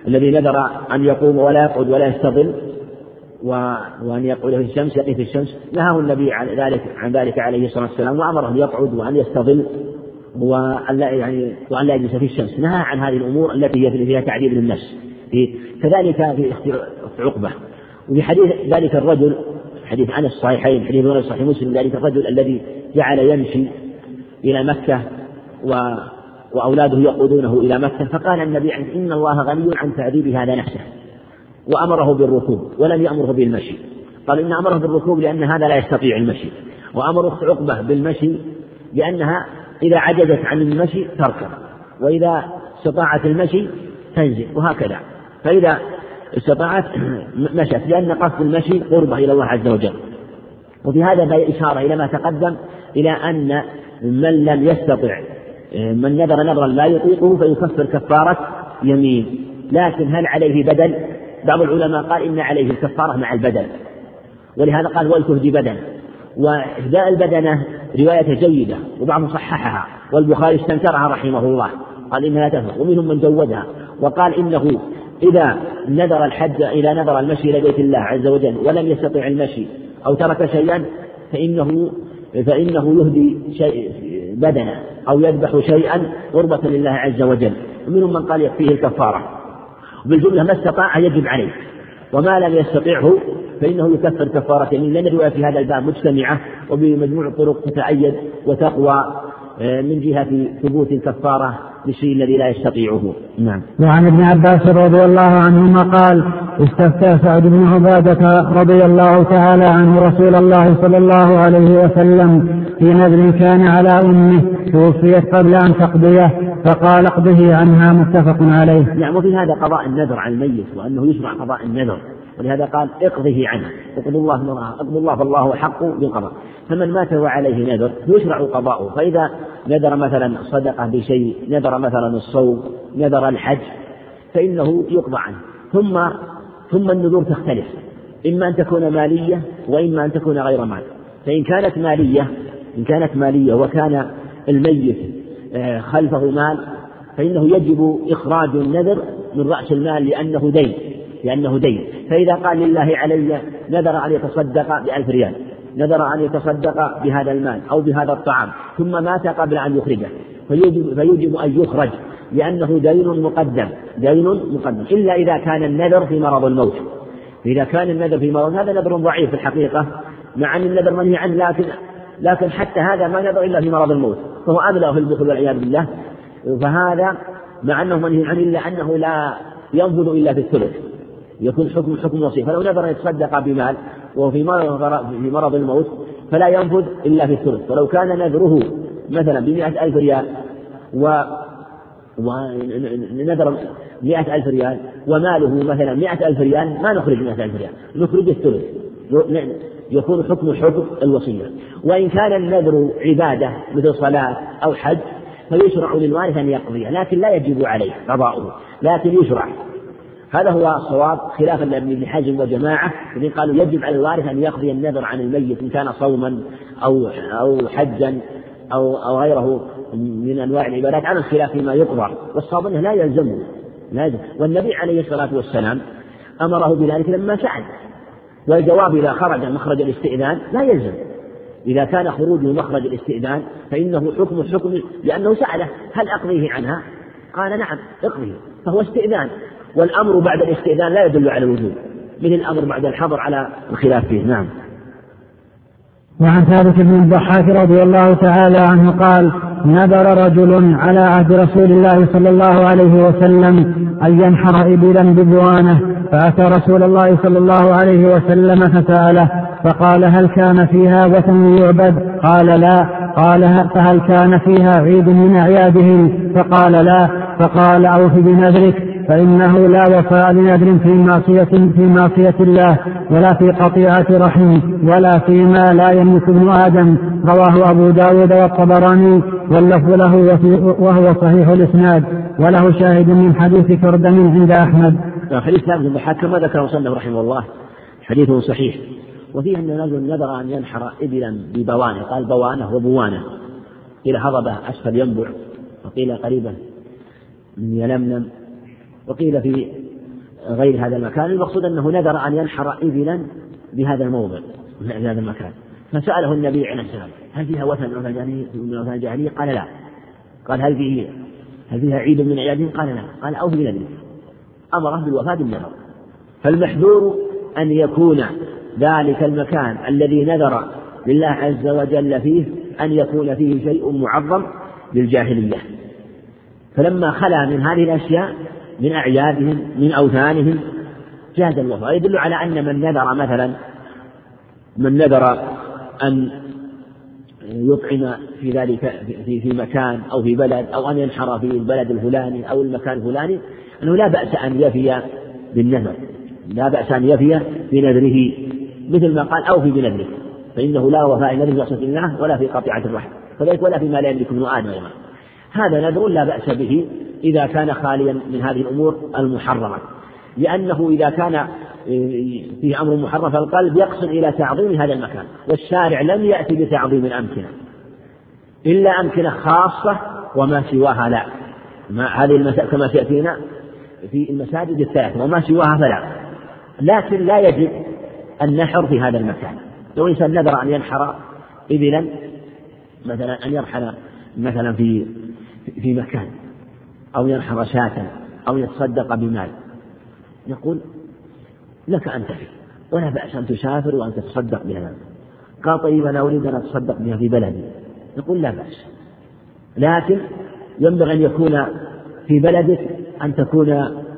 الذي نذر أن يقوم ولا يقعد ولا يستظل وأن يقعد في الشمس يقي في الشمس نهاه النبي عن ذلك عن ذلك عليه الصلاة والسلام وأمره أن يقعد وأن يستظل وأن لا يعني وأن لا يجلس في الشمس. نهى عن هذه الأمور التي هي فيها تعذيب للنفس. كذلك في عقبة. وفي حديث ذلك الرجل حديث عن الصحيحين حديث صحيح مسلم ذلك الرجل الذي جعل يمشي إلى مكة و وأولاده يقودونه إلى مكة فقال النبي إن الله غني عن تعذيب هذا نفسه وأمره بالركوب ولم يأمره بالمشي. قال إن أمره بالركوب لأن هذا لا يستطيع المشي. وأمر أخت عقبة بالمشي لأنها إذا عجزت عن المشي تركب وإذا استطاعت المشي تنزل وهكذا. فإذا استطاعت مشت لأن قصد المشي قربة إلى الله عز وجل. وفي هذا إشارة إلى ما تقدم إلى أن من لم يستطع من نذر نذرا لا يطيقه فيكفر كفارة يمين. لكن هل عليه بدل؟ بعض العلماء قال إن عليه الكفارة مع البدل. ولهذا قال ولتهدي بدن وإهداء البدنة رواية جيدة وبعضهم صححها. والبخاري استنكرها رحمه الله. قال إنها تفرق. ومنهم من جودها. وقال إنه إذا نذر الحج إذا نذر المشي إلى بيت الله عز وجل ولم يستطع المشي أو ترك شيئا فإنه فإنه يهدي شيء بدنا أو يذبح شيئا قربة لله عز وجل. ومنهم من قال يكفيه الكفارة. وبالجملة ما استطاع يجب عليه. وما لم يستطعه فإنه يكفر كفارة يمين. لأن الرواية في هذا الباب مجتمعة وبمجموع الطرق تتأيد وتقوى آه، من جهة ثبوت الكفارة. للشيء الذي لا يستطيعه. نعم. وعن ابن عباس رضي الله عنهما قال استفتى سعد بن عبادة رضي الله تعالى عنه رسول الله صلى الله عليه وسلم في نذر كان على أمه توفيت قبل أن تقضيه فقال اقضه عنها متفق عليه. نعم وفي هذا قضاء النذر على الميت وأنه يشرع قضاء النذر. ولهذا قال اقضه عنه اقض الله اقض الله فالله حق بالقضاء. فمن مات وعليه نذر يشرع قضاؤه. فإذا نذر مثلا صدقة بشيء نذر مثلا الصوم نذر الحج فإنه يقضى عنه. ثم ثم النذور تختلف. إما أن تكون مالية وإما أن تكون غير مال. فإن كانت مالية إن كانت مالية وكان الميت آه، خلفه مال فإنه يجب إخراج النذر من رأس المال لأنه دين لأنه دين. فإذا قال لله علي نذر أن يتصدق بألف ريال نذر أن يتصدق بهذا المال أو بهذا الطعام ثم مات قبل أن يخرجه. فيوجب, فيوجب أن يخرج لأنه دين مقدم دين مقدم إلا إذا كان النذر في مرض الموت. إذا كان النذر في مرض هذا نذر ضعيف في الحقيقة مع أن النذر منهي عنه لكن لكن حتى هذا ما نذر إلا في مرض الموت فهو أبلغ في البخل والعياذ بالله. فهذا مع أنه منهي عنه إلا أنه لا ينفذ إلا في الثلث. يكون حكم حكم وصية. فلو نذر يتصدق بمال وهو في مرض في مرض الموت فلا ينفذ إلا في الثلث. ولو كان نذره مثلا بمئة ألف ريال و ونذر مئة ألف ريال وماله مثلا مئة ألف ريال ما نخرج مئة ألف ريال نخرج الثلث. يكون حكم حكم الوصية. وإن كان النذر عبادة مثل صلاة أو حج فيشرع للوارث أن يقضي لكن لا يجب عليه قضاؤه لكن يشرع. هذا هو الصواب خلافا لابن حزم وجماعة الذين قالوا يجب على الوارث أن يقضي النذر عن الميت إن كان صوما أو أو حجا أو أو غيره من أنواع العبادات على الخلاف فيما يقضى. والصواب أنه لا يلزمه لا يلزم. والنبي عليه الصلاة والسلام أمره بذلك لما سأل والجواب إذا خرج مخرج الاستئذان لا يلزم. إذا كان خروجه مخرج الاستئذان فإنه حكم حكم لأنه سأله هل أقضيه عنها؟ قال نعم أقضيه. فهو استئذان. والأمر بعد الاستئذان لا يدل على الوجوب مثل الأمر بعد الحظر على الخلاف فيه. نعم. وعن ثابت بن الضحاك رضي الله تعالى عنه قال نذر رجل على عهد رسول الله صلى الله عليه وسلم أن ينحر إبلا ببوانة. فأتى رسول الله صلى الله عليه وسلم فسأله فقال هل كان فيها وثن يعبد؟ قال لا. قال فهل كان فيها عيد من أعيادهم؟ فقال لا. فقال أوف بنذرك. فإنه لا وفاء لنذر في معصية في معصية الله ولا في قطيعة رحم ولا فيما لا يملك ابن آدم. رواه أبو داود والطبراني واللفظ له وهو صحيح الإسناد وله شاهد من حديث كردم عند أحمد. حديث ثابت بن حكم ذكره صلى رحمه الله حديث صحيح. وفيه أن رجل نذر أن ينحر إبلا ببوانه قال بوانه وبوانه. قيل هضبة أسفل ينبع وقيل قريبا من يلملم. وقيل في غير هذا المكان المقصود أنه نذر أن ينحر إبلا بهذا الموضع في هذا المكان. فسأله النبي عليه السلام هل فيها وثن من أوثان الجاهلية؟ قال لا. قال هل فيه هل فيها عيد من أعيادهم؟ قال لا. قال أو في نذر أمره بالوفاة بالنذر. فالمحذور أن يكون ذلك المكان الذي نذر لله عز وجل فيه أن يكون فيه شيء معظم للجاهلية. فلما خلا من هذه الأشياء من أعيادهم من أوثانهم. جاز الوفاء يدل على أن من نذر مثلا من نذر أن يطعم في ذلك في, في مكان أو في بلد أو أن ينحر في البلد الفلاني أو المكان الفلاني أنه لا بأس أن يفي بالنذر. لا بأس أن يفي بنذره مثل ما قال أوفي بنذرك فإنه لا وفاء النذر في الله ولا في قطيعة الرحم. كذلك ولا فيما لا يملك ابن آدم. أيضا هذا نذر لا بأس به إذا كان خاليا من هذه الأمور المحرمة لأنه إذا كان فيه أمر محرم فالقلب يقصد إلى تعظيم هذا المكان والشارع لم يأتي بتعظيم الأمكنة إلا أمكنة خاصة وما سواها لا. ما هذه المساجد كما سيأتينا في المساجد الثلاثة وما سواها فلا. لكن لا يجب النحر في هذا المكان. لو إنسان نذر أن ينحر إبلا مثلا أن يرحل مثلا في في مكان أو ينحر شاة أو يتصدق بمال. يقول لك أن تفي ولا بأس أن تسافر وأن تتصدق بها قال طيب أنا أريد أن أتصدق بها في بلدي. يقول لا بأس. لكن ينبغي أن يكون في بلدك أن تكون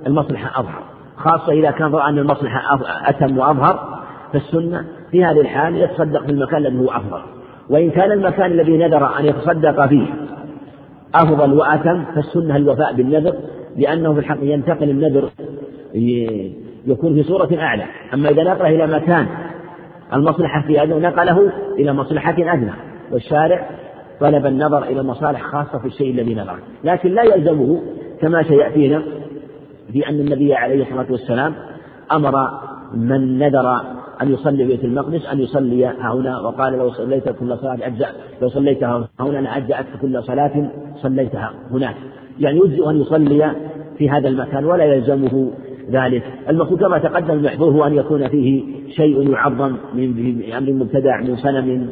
المصلحة أظهر. خاصة إذا كان رأى أن المصلحة أتم وأظهر فالسنة في هذه الحال يتصدق في المكان الذي هو أفضل. وإن كان المكان الذي نذر أن يتصدق فيه أفضل وأتم فالسنة الوفاء بالنذر لأنه في الحق ينتقل النذر يكون في صورة أعلى. أما إذا نقله إلى مكان المصلحة في أدنى نقله إلى مصلحة أدنى. والشارع طلب النظر إلى مصالح خاصة في الشيء الذي نظره لكن لا يلزمه كما سيأتينا في أن النبي عليه الصلاة والسلام أمر من نذر أن يصلي بيت المقدس أن يصلي هنا وقال لو صليت كل صلاة أجزأ لو صليتها هنا لأجزأت كل صلاة صليتها هناك. يعني يجزئ أن يصلي في هذا المكان ولا يلزمه ذلك. المقصود كما تقدم المحظور هو أن يكون فيه شيء يعظم من أمر مبتدع من صنم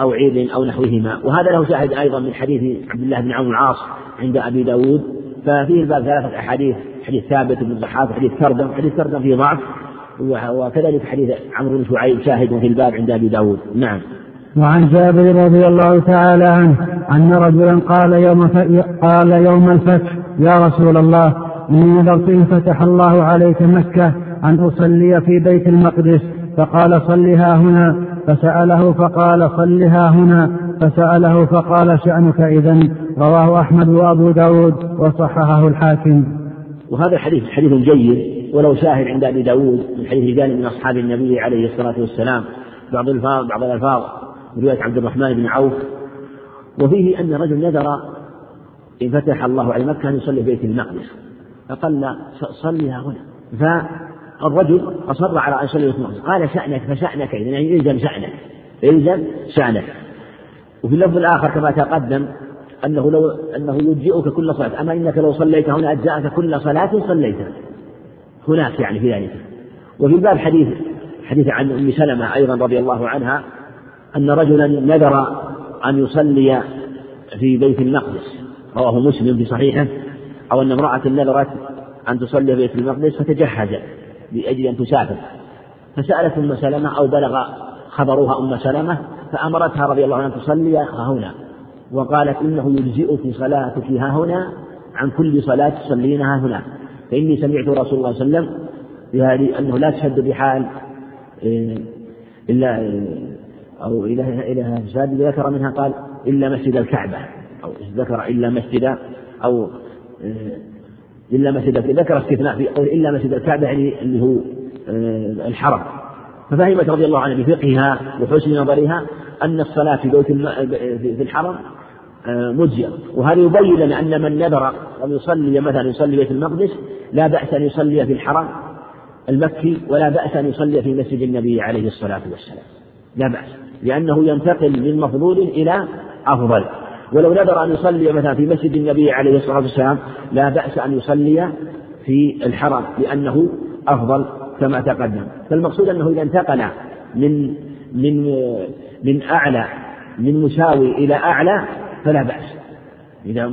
أو عيد أو نحوهما. وهذا له شاهد أيضا من حديث عبد الله بن عمرو العاص عند أبي داود. ففيه الباب ثلاثة أحاديث حديث ثابت بن الضحاك حديث كردم حديث كردم فيه ضعف. وكذلك حديث عمرو بن شعيب شاهد في الباب عند أبي داود. نعم. وعن جابر رضي الله تعالى عنه أن رجلا قال يوم قال يوم الفتح يا رسول الله إني نذرت إن فتح الله عليك مكة أن أصلي في بيت المقدس. فقال صلها هنا. فسأله فقال صلها هنا. فسأله فقال شأنك إذا رواه أحمد وأبو داود وصححه الحاكم. وهذا الحديث حديث جيد ولو شاهد عند أبي داود من حديث رجال من أصحاب النبي عليه الصلاة والسلام بعض الألفاظ بعض الألفاظ رواية عبد الرحمن بن عوف. وفيه أن رجل نذر إن فتح الله على مكة أن يصلي بيت المقدس. فقال صليها هنا. فالرجل أصر على أن يصلي في المقدس. قال شأنك فشأنك يعني إلزم شأنك إلزم شأنك. وفي اللفظ الآخر كما تقدم أنه لو أنه يجزئك كل صلاة. أما إنك لو صليت هنا أجزأك كل صلاة صليتها هناك يعني في ذلك. وفي الباب حديث حديث عن أم سلمة أيضا رضي الله عنها أن رجلا نذر أن يصلي في بيت المقدس. رواه مسلم في صحيحه. أو أن امرأة نذرت أن تصلي في بيت المقدس فتجهزت لأجل أن تسافر. فسألت أم سلمة أو بلغ خبرها أم سلمة فأمرتها رضي الله عنها أن تصلي هنا. وقالت إنه يجزئك صلاتك ها هنا عن كل صلاة تصلينها هنا. فإني سمعت رسول الله صلى الله عليه وسلم أنه لا تشد بحال إيه، إلا إيه، أو إلى إلى مساجد ذكر منها قال إلا مسجد الكعبة أو ذكر إلا مسجد أو إيه، إلا مسجد ذكر استثناء في قول إلا مسجد الكعبة يعني اللي هو الحرم. ففهمت رضي الله عنها بفقهها وحسن نظرها أن الصلاة في بيت في الحرم مجزئة وهذا يبين لنا أن من نذر أن يصلي مثلا يصلي بيت المقدس لا بأس أن يصلي في الحرم المكي ولا بأس أن يصلي في مسجد النبي عليه الصلاة والسلام. لا بأس لأنه ينتقل من مفضول إلى أفضل. ولو نذر أن يصلي مثلا في مسجد النبي عليه الصلاة والسلام لا بأس أن يصلي في الحرم لأنه أفضل كما تقدم. فالمقصود أنه إذا انتقل من من من أعلى من مساوي إلى أعلى فلا بأس. إذا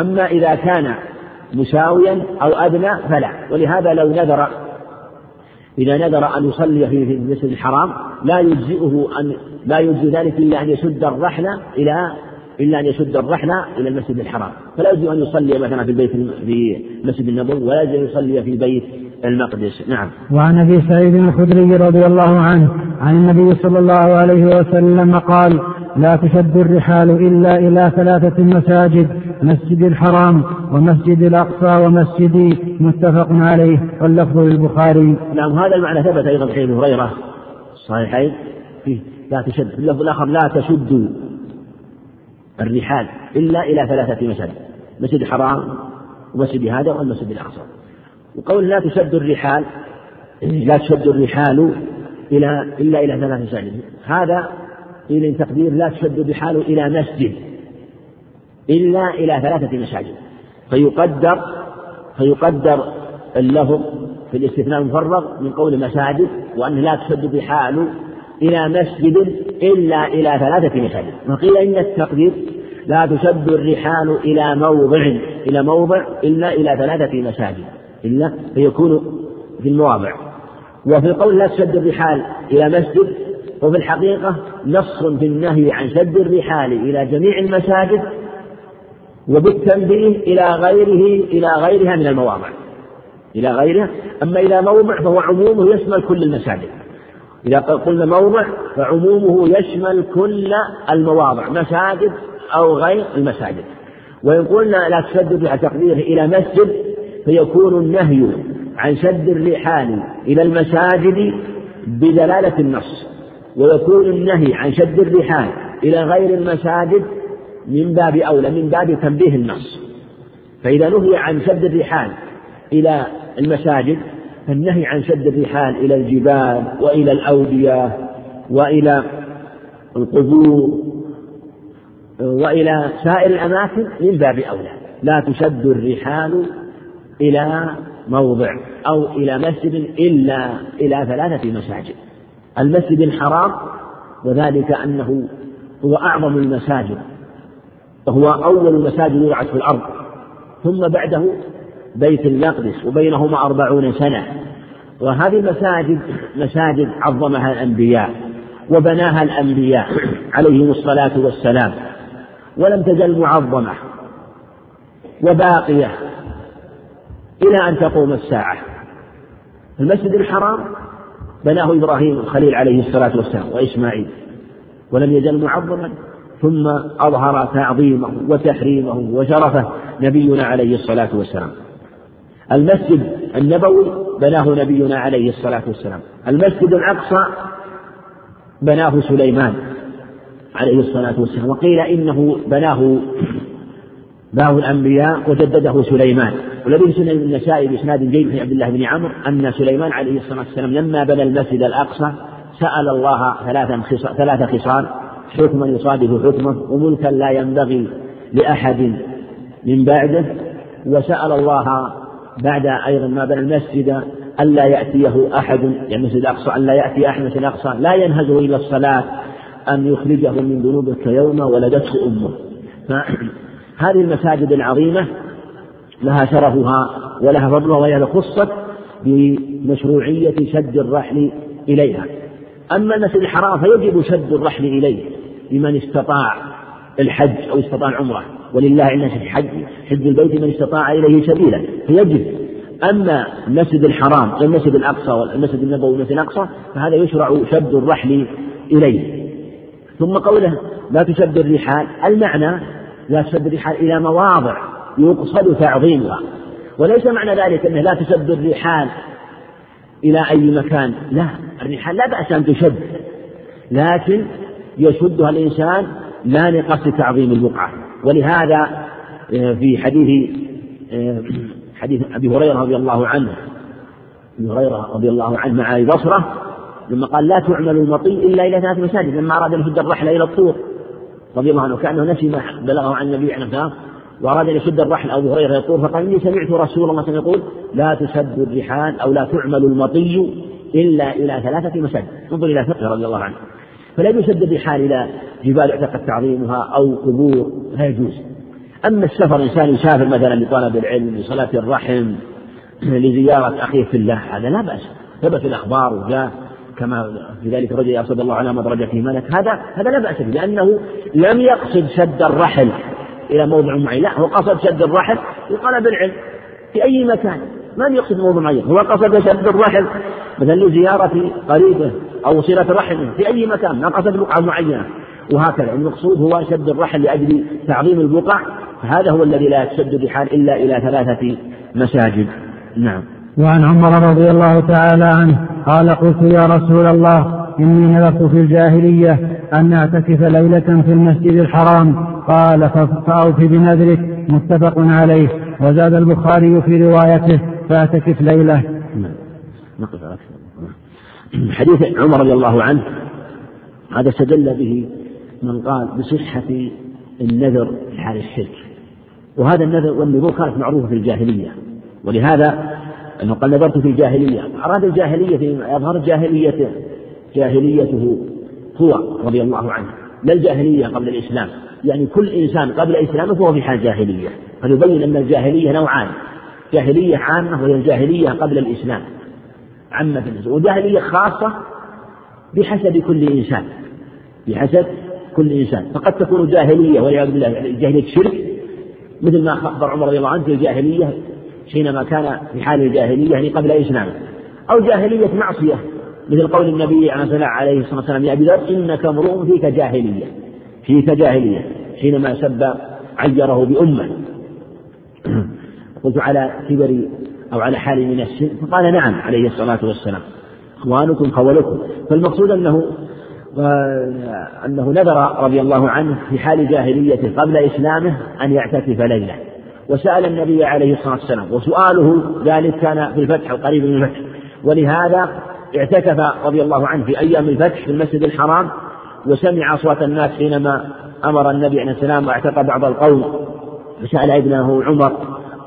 أما إذا كان مساويا أو أدنى فلا. ولهذا لو نذر إذا نذر أن يصلي في المسجد الحرام لا يجزئه أن لا يجزي ذلك إلا أن يشد الرحل إلى إلا أن يشد الرحل إلى المسجد الحرام. فلا يجوز أن يصلي مثلا في البيت في مسجد النبوي ولا يجوز أن يصلي في بيت المقدس. نعم. وعن أبي سعيد الخدري رضي الله عنه عن النبي صلى الله عليه وسلم قال لا تشد الرحال إلا إلى ثلاثة مساجد مسجد الحرام ومسجد الأقصى ومسجدي متفق عليه واللفظ للبخاري. نعم هذا المعنى ثبت أيضا في أبي هريرة. الصحيحين في لا تشد. في اللفظ الآخر لا تشدوا الرحال إلا إلى ثلاثة مساجد مسجد الحرام ومسجد هذا والمسجد الأقصى. وقول لا تشد الرحال لا تشد الرحال إلى إلا إلى ثلاث مساجد هذا إلى تقدير لا تشد الرحال إلى مسجد إلا إلى ثلاثة مساجد. فيقدر فيقدر اللفظ في الاستثناء المفرغ من قول مساجد وأن لا تشد الرحال إلى مسجد إلا إلى ثلاثة مساجد. وقيل إن التقدير لا تشد الرحال إلى موضع إلى موضع إلا إلى ثلاثة مساجد. إلا فيكون في المواضع. وفي القول لا تشد الرحال إلى مسجد وفي الحقيقة نص في النهي عن شد الرحال إلى جميع المساجد وبالتنبيه إلى غيره إلى غيرها من المواضع. إلى غيرها. أما إلى موضع فهو عمومه يشمل كل المساجد. إذا قلنا موضع فعمومه يشمل كل المواضع مساجد أو غير المساجد. وإن قلنا لا تشد الرحال تقديره إلى مسجد فيكون النهي عن شد الرحال إلى المساجد بدلالة النص. ويكون النهي عن شد الرحال إلى غير المساجد من باب أولى من باب تنبيه النص. فإذا نهي عن شد الرحال إلى المساجد فالنهي عن شد الرحال إلى الجبال وإلى الأودية وإلى القبور وإلى سائر الأماكن من باب أولى. لا تشد الرحال إلى موضع أو إلى مسجد إلا إلى ثلاثة مساجد. المسجد الحرام وذلك أنه هو أعظم المساجد وهو أول المساجد وضعت في الأرض. ثم بعده بيت المقدس وبينهما أربعون سنة. وهذه المساجد مساجد عظمها الأنبياء وبناها الأنبياء عليهم الصلاة والسلام. ولم تزل معظمة وباقية إلى أن تقوم الساعة. المسجد الحرام بناه إبراهيم الخليل عليه الصلاة والسلام وإسماعيل ولم يزل معظما ثم أظهر تعظيمه وتحريمه وشرفه نبينا عليه الصلاة والسلام. المسجد النبوي بناه نبينا عليه الصلاة والسلام. المسجد الأقصى بناه سليمان عليه الصلاة والسلام. وقيل إنه بناه بناه الأنبياء وجدده سليمان. والذي في النسائي بإسناد جيد في عبد الله بن عمرو أن سليمان عليه الصلاة والسلام لما بنى المسجد الأقصى سأل الله ثلاثا ثلاث خصال. حكما يصادف حكمه وملكا لا ينبغي لأحد من بعده. وسأل الله بعد أيضا ما بنى المسجد ألا يأتيه أحد يعني المسجد الأقصى ألا يأتي أحد المسجد الأقصى. لا ينهزه إلى الصلاة أن يخرجه من ذنوبه كيوم ولدته أمه. فهذه المساجد العظيمة لها شرفها ولها فضلها وهي خصت بمشروعية شد الرحل إليها. أما المسجد الحرام فيجب شد الرحل إليه لمن استطاع الحج أو استطاع العمرة. ولله عندنا في الحج حج البيت من استطاع إليه سبيلا فيجب. أما المسجد الحرام والمسجد الأقصى والمسجد النبوي والمسجد الأقصى فهذا يشرع شد الرحل إليه. ثم قوله لا تشد الرحال المعنى لا تشد الرحال إلى مواضع يقصد تعظيمها. وليس معنى ذلك أنه لا تشد الرحال إلى أي مكان. لا الرحال لا بأس أن تشد لكن يشدها الإنسان لا لقصد تعظيم البقعة. ولهذا آه، في حديث آه، حديث أبي هريرة رضي الله عنه أبي هريرة رضي الله عنه مع أبي بصرة لما قال لا تعمل المطي إلا إلى ثلاث مساجد لما أراد أن يشد الرحلة إلى الطور. رضي الله عنه كأنه نسي ما بلغه عن النبي عليه الصلاة وأراد أن يشد الرحل. أبو هريرة يطور فقال إني سمعت رسول الله صلى الله عليه وسلم يقول لا تشد الرحال أو لا تعمل المطي إلا إلى ثلاثة مساجد انظر إلى فقه رضي الله عنه. فلا يشد الرحال إلى جبال اعتقد تعظيمها أو قبور لا يجوز. أما السفر إنسان يسافر مثلا لطلب العلم لصلاة الرحم لزيارة أخيه في الله هذا لا بأس. ثبت الأخبار وجاء. كما في ذلك الرجل يرصد الله على مدرجته ملك. هذا هذا لا بأس به لأنه لم يقصد شد الرحل إلى موضع معين. لا هو قصد شد الرحل. لطلب العلم في أي مكان. ما يقصد موضوع معين. هو قصد شد الرحل مثلا لزيارة قريبه أو صلة رحمه في أي مكان. ما قصد بقعة معينة وهكذا. المقصود هو شد الرحل لأجل تعظيم البقع هذا هو الذي لا يشد بحال إلا إلى ثلاثة مساجد. نعم. وعن عمر رضي الله تعالى عنه قال قلت يا رسول الله إني نذرت في الجاهلية أن أعتكف ليلة في المسجد الحرام. قال فأوف بنذرك. متفق عليه. وزاد البخاري في روايته فأعتكف ليلة. حديث عمر رضي الله عنه هذا استدل به من قال بصحة النذر في حال الشرك. وهذا النذر والنذور كانت معروفة في الجاهلية. ولهذا أنه قال نذرت في الجاهلية. أراد الجاهلية في أظهر جاهليته جاهليته هو رضي الله عنه. لا الجاهلية قبل الإسلام. يعني كل إنسان قبل إسلامه فهو في حال جاهلية. فيبين أن الجاهلية نوعان. جاهلية عامة وهي الجاهلية قبل الإسلام. عامة وجاهلية خاصة بحسب كل إنسان. بحسب كل إنسان. فقد تكون جاهلية والعياذ بالله جاهلية شرك مثل ما أخبر عمر رضي الله عنه في الجاهلية حينما كان في حال الجاهلية يعني قبل إسلامه أو جاهلية معصية مثل قول النبي عليه الصلاة والسلام يا أبي ذر إنك امرؤ فيك جاهلية. فيك جاهلية. حينما سب عيره بأمة. قلت على كبر أو على حال من السن فقال نعم عليه الصلاة والسلام. إخوانكم خولكم فالمقصود أنه أنه نذر رضي الله عنه في حال جاهليته قبل إسلامه أن يعتكف ليلة. وسأل النبي عليه الصلاة والسلام وسؤاله ذلك كان في الفتح القريب من الفتح ولهذا اعتكف رضي الله عنه في أيام الفتح في المسجد الحرام وسمع أصوات الناس حينما أمر النبي عليه السلام واعتق بعض القوم فسأل ابنه عمر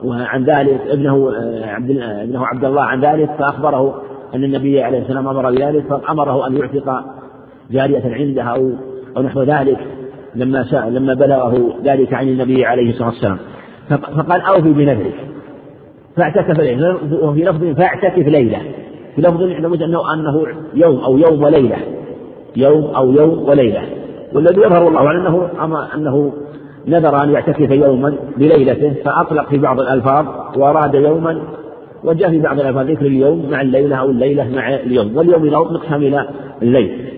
وعن ذلك ابنه عبد ابنه عبد الله عن ذلك فأخبره أن النبي عليه السلام أمر بذلك فأمره أن يعتق جارية عنده أو أو نحو ذلك لما لما بلغه ذلك عن النبي عليه الصلاة والسلام. فقال أوفي بنذرك. فاعتكف ليلة. وفي لفظ فاعتكف ليلة. في لفظ لابد أنه أنه يوم أو يوم وليلة. يوم أو يوم وليلة. والذي يظهر الله أعلم أنه أنه نذر أن يعتكف يوما بليلته فأطلق في بعض الألفاظ وأراد يوما وجاء في بعض الألفاظ ذكر اليوم مع الليلة أو الليلة مع اليوم. واليوم إذا أطلق إلى الليل.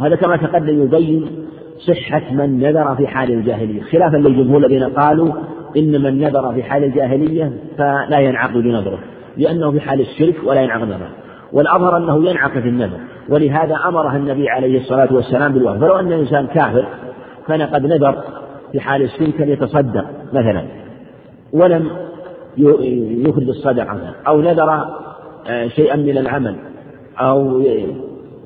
هذا كما تقدم يبين صحة من نذر في حال الجاهلية. خلافا للجمهور الذين قالوا إن من نذر في حال الجاهلية فلا ينعقد نذره لأنه في حال الشرك ولا ينعقد نذره. والأظهر أنه ينعقد النذر ولهذا أمره النبي عليه الصلاة والسلام بالوفاء فلو أن الإنسان كافر كان قد نذر في حال الشرك أن يتصدق مثلا ولم يخرج الصدقة أو نذر آه، شيئا من العمل أو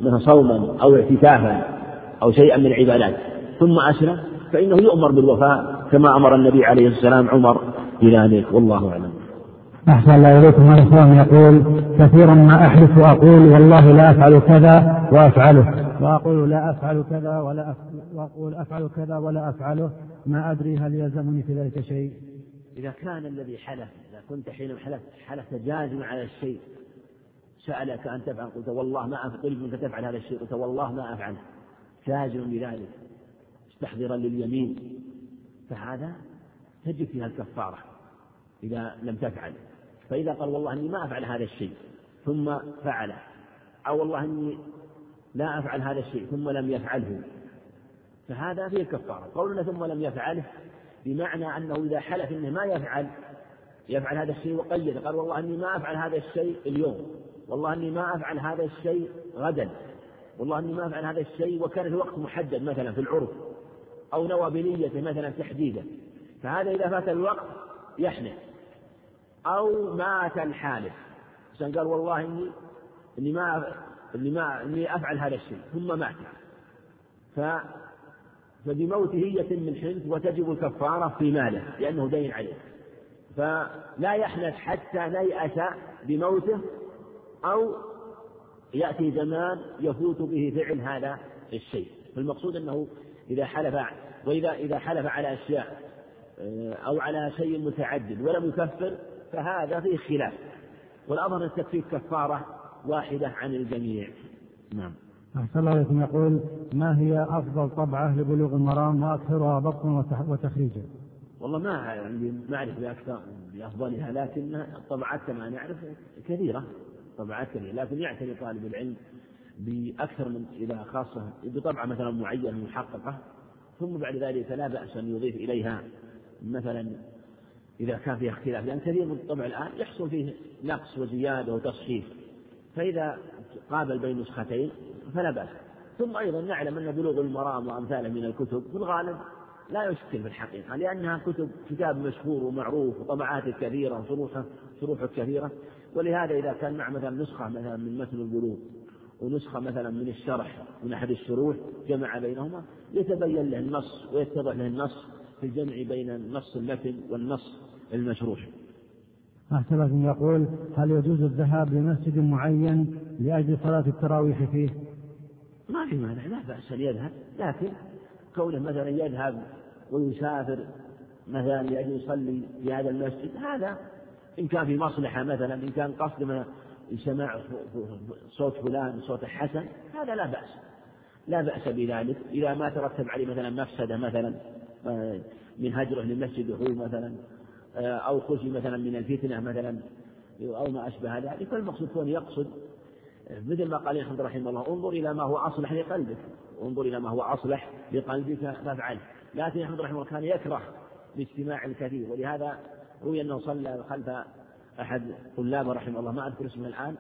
مثل صوما أو اعتكافا. أو شيئا من العبادات. ثم أسلم فإنه يؤمر بالوفاء كما أمر النبي عليه السلام عمر بذلك. والله أعلم. أحسن الله إليكم الإسلام يقول كثيرا ما أحلف وأقول والله لا أفعل كذا وأفعله. وأقول لا أفعل كذا ولا أفعل وأقول أفعل كذا ولا أفعله. ما أدري هل يلزمني في ذلك شيء. إذا كان الذي حلف إذا كنت حين حلفت حلفت جازما على الشيء سألك أن تفعل قلت والله ما أفعل منك تفعل هذا الشيء؟ قلت والله ما أفعله جازم بذلك مستحضرا لليمين. فهذا تجب فيها الكفارة إذا لم تفعل. فإذا قال والله إني ما أفعل هذا الشيء ثم فعله أو والله إني لا أفعل هذا الشيء ثم لم يفعله. فهذا فيه الكفارة. قولنا ثم لم يفعله بمعنى أنه إذا حلف أنه ما يفعل يفعل هذا الشيء وقيد. قال والله إني ما أفعل هذا الشيء اليوم. والله إني ما أفعل هذا الشيء غدا. والله إني ما أفعل هذا الشيء وكان في وقت محدد مثلا في العرف أو نوى بنيته مثلا تحديدا. فهذا إذا فات الوقت يحنث. أو مات الحالف. عشان قال والله إني إني ما إني ما إني أفعل هذا الشيء. ثم مات. ف فبموته يتم الحنث وتجب الكفارة في ماله لأنه دين عليه. فلا يحنث حتى نيأس بموته أو يأتي زمان يفوت به فعل هذا الشيء. فالمقصود أنه إذا حلف وإذا إذا حلف على أشياء آه، أو على شيء متعدد ولم يكفر فهذا فيه خلاف. والأظهر التكفير كفارة واحدة عن الجميع. نعم. أحسن الله يقول ما هي أفضل طبعة لبلوغ المرام وأكثرها ضبطا وتخريجا؟ والله ما عندي معرفة بأكثر بأفضلها لكن الطبعات كما نعرف كثيرة. طبعات كثيرة لكن يعتني طالب العلم بأكثر من إذا خاصة بطبعة مثلا معينة محققة ثم بعد ذلك لا بأس أن يضيف إليها مثلا إذا كان فيها اختلاف لأن كثير من الطبع الآن يحصل فيه نقص وزيادة وتصحيح فإذا قابل بين نسختين فلا بأس. ثم أيضا نعلم أن بلوغ المرام وأمثاله من الكتب في الغالب لا يشكل في الحقيقة لأنها كتب كتاب مشهور ومعروف وطبعاته كثيرة وشروحه شروحه كثيرة. ولهذا إذا كان مع مثلا نسخة مثلا من متن البلوغ ونسخة مثلا من الشرح من أحد الشروح جمع بينهما يتبين له النص ويتضح له النص في الجمع بين النص المتن والنص المشروح أحسن يقول هل يجوز الذهاب لمسجد معين لأجل صلاة التراويح فيه؟ ما في مانع لا بأس أن يذهب لكن كونه مثلا يذهب ويسافر مثلا لأجل يصلي في هذا المسجد هذا إن كان في مصلحة مثلا إن كان قصد سماع صوت فلان صوت حسن هذا لا بأس. لا بأس بذلك. إذا ما ترتب عليه مثلا مفسدة مثلا آه، من هجره للمسجد دخول مثلا آه، أو خشي مثلا من الفتنة مثلا أو ما أشبه ذلك. فالمقصود كون يقصد مثل ما قال الحمد رحمه الله انظر إلى ما هو أصلح لقلبك. انظر إلى ما هو أصلح لقلبك فافعله لكن الحمد رحمه الله كان يكره الاجتماع الكثير ولهذا روي أنه صلى خلف أحد طلابه رحمه الله ما أذكر اسمه الآن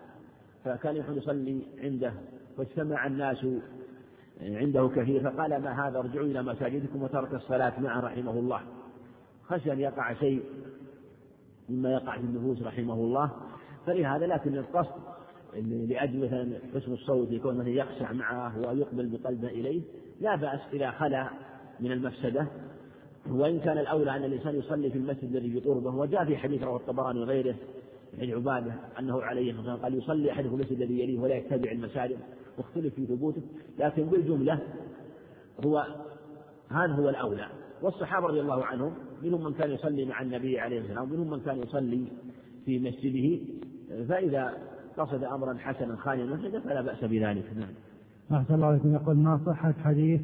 فكان يحب يصلي عنده واجتمع الناس عنده كثير فقال ما هذا ارجعوا إلى مساجدكم وترك الصلاة معه رحمه الله. خشي أن يقع شيء مما يقع في النفوس رحمه الله فلهذا لكن القصد لأجل مثلا حسن الصوت يكون مثلا يخشع معه ويقبل بقلبه إليه لا بأس إذا خلا من المفسدة. وإن كان الأولى أن الإنسان يصلي في المسجد الذي بقربه وجاء في حديث رواه الطبراني وغيره عن عبادة أنه عليه الصلاة قال يصلي أحدكم المسجد الذي يليه ولا يتبع المساجد واختلف في ثبوته لكن بالجملة هو هذا هو الأولى. والصحابة رضي الله عنهم منهم من كان يصلي مع النبي عليه الصلاة والسلام ومنهم من كان يصلي في مسجده فإذا قصد أمرا حسنا خاليا المسجد فلا بأس بذلك. نعم. أحسن الله يقول ما صحة حديث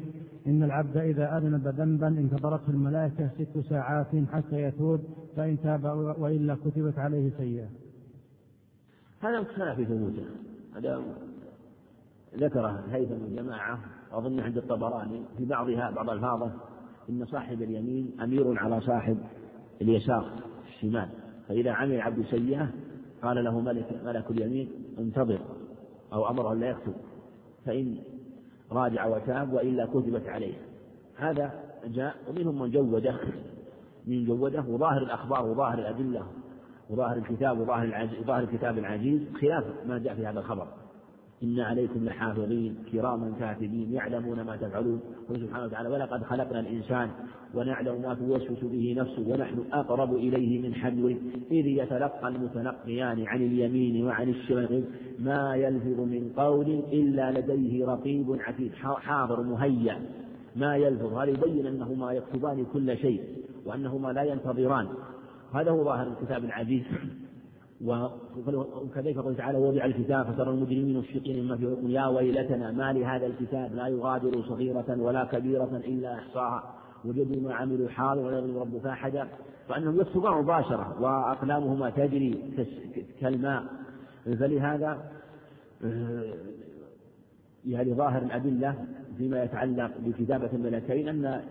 إن العبد إذا أذنب ذنبا انتظرته الملائكة ست ساعات حتى يتوب فإن تاب وإلا كتبت عليه سيئة. هذا مختلف في ثبوته. هذا ذكره الهيثم الجماعة أظن عند الطبراني في بعضها بعض ألفاظه إن صاحب اليمين أمير على صاحب اليسار الشمال. فإذا عمل عبد سيئة قال له ملك ملك اليمين انتظر أو أمره لا يكتب. فإن راجع وتاب وإلا كتبت عليه. هذا جاء ومنهم من جوده من جوده وظاهر الأخبار وظاهر الأدلة وظاهر الكتاب وظاهر العزيز وظاهر الكتاب العزيز خلاف ما جاء في هذا الخبر. إن عليكم لحافظين كراما كاتبين يعلمون ما تفعلون. قل سبحانه وتعالى ولقد خلقنا الإنسان ونعلم ما توسوس به نفسه ونحن أقرب إليه من حبل إذ يتلقى المتلقيان عن اليمين وعن الشمال ما يلفظ من قول إلا لديه رقيب عتيد حاضر مهيأ. ما يلفظ هذا يبين أنهما يكتبان كل شيء وأنهما لا ينتظران. هذا هو ظاهر الكتاب العزيز. وكذلك قال تعالى وضع الكتاب فترى المجرمين مشفقين مما فيه يا ويلتنا ما لهذا الكتاب؟ لا يغادر صغيرة ولا كبيرة إلا أحصاها. وجدوا ما عملوا حاضر ولا يظلم ربك أحدا. فأنهم يكتبون مباشرة وأقلامهما تجري كالماء. فلهذا آه، يعني ظاهر الأدلة فيما يتعلق بكتابة الملكين أن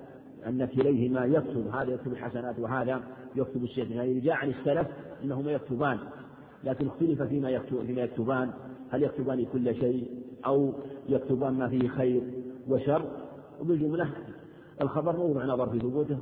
أن كليهما يكتب هذا يكتب الحسنات وهذا يكتب الشيء يعني جاء عن السلف أنهما يكتبان لكن اختلف فيما يكتب فيما يكتبان. هل يكتبان كل شيء أو يكتبان ما فيه خير وشر؟ وبالجملة الخبر موضع نظر في ثبوته.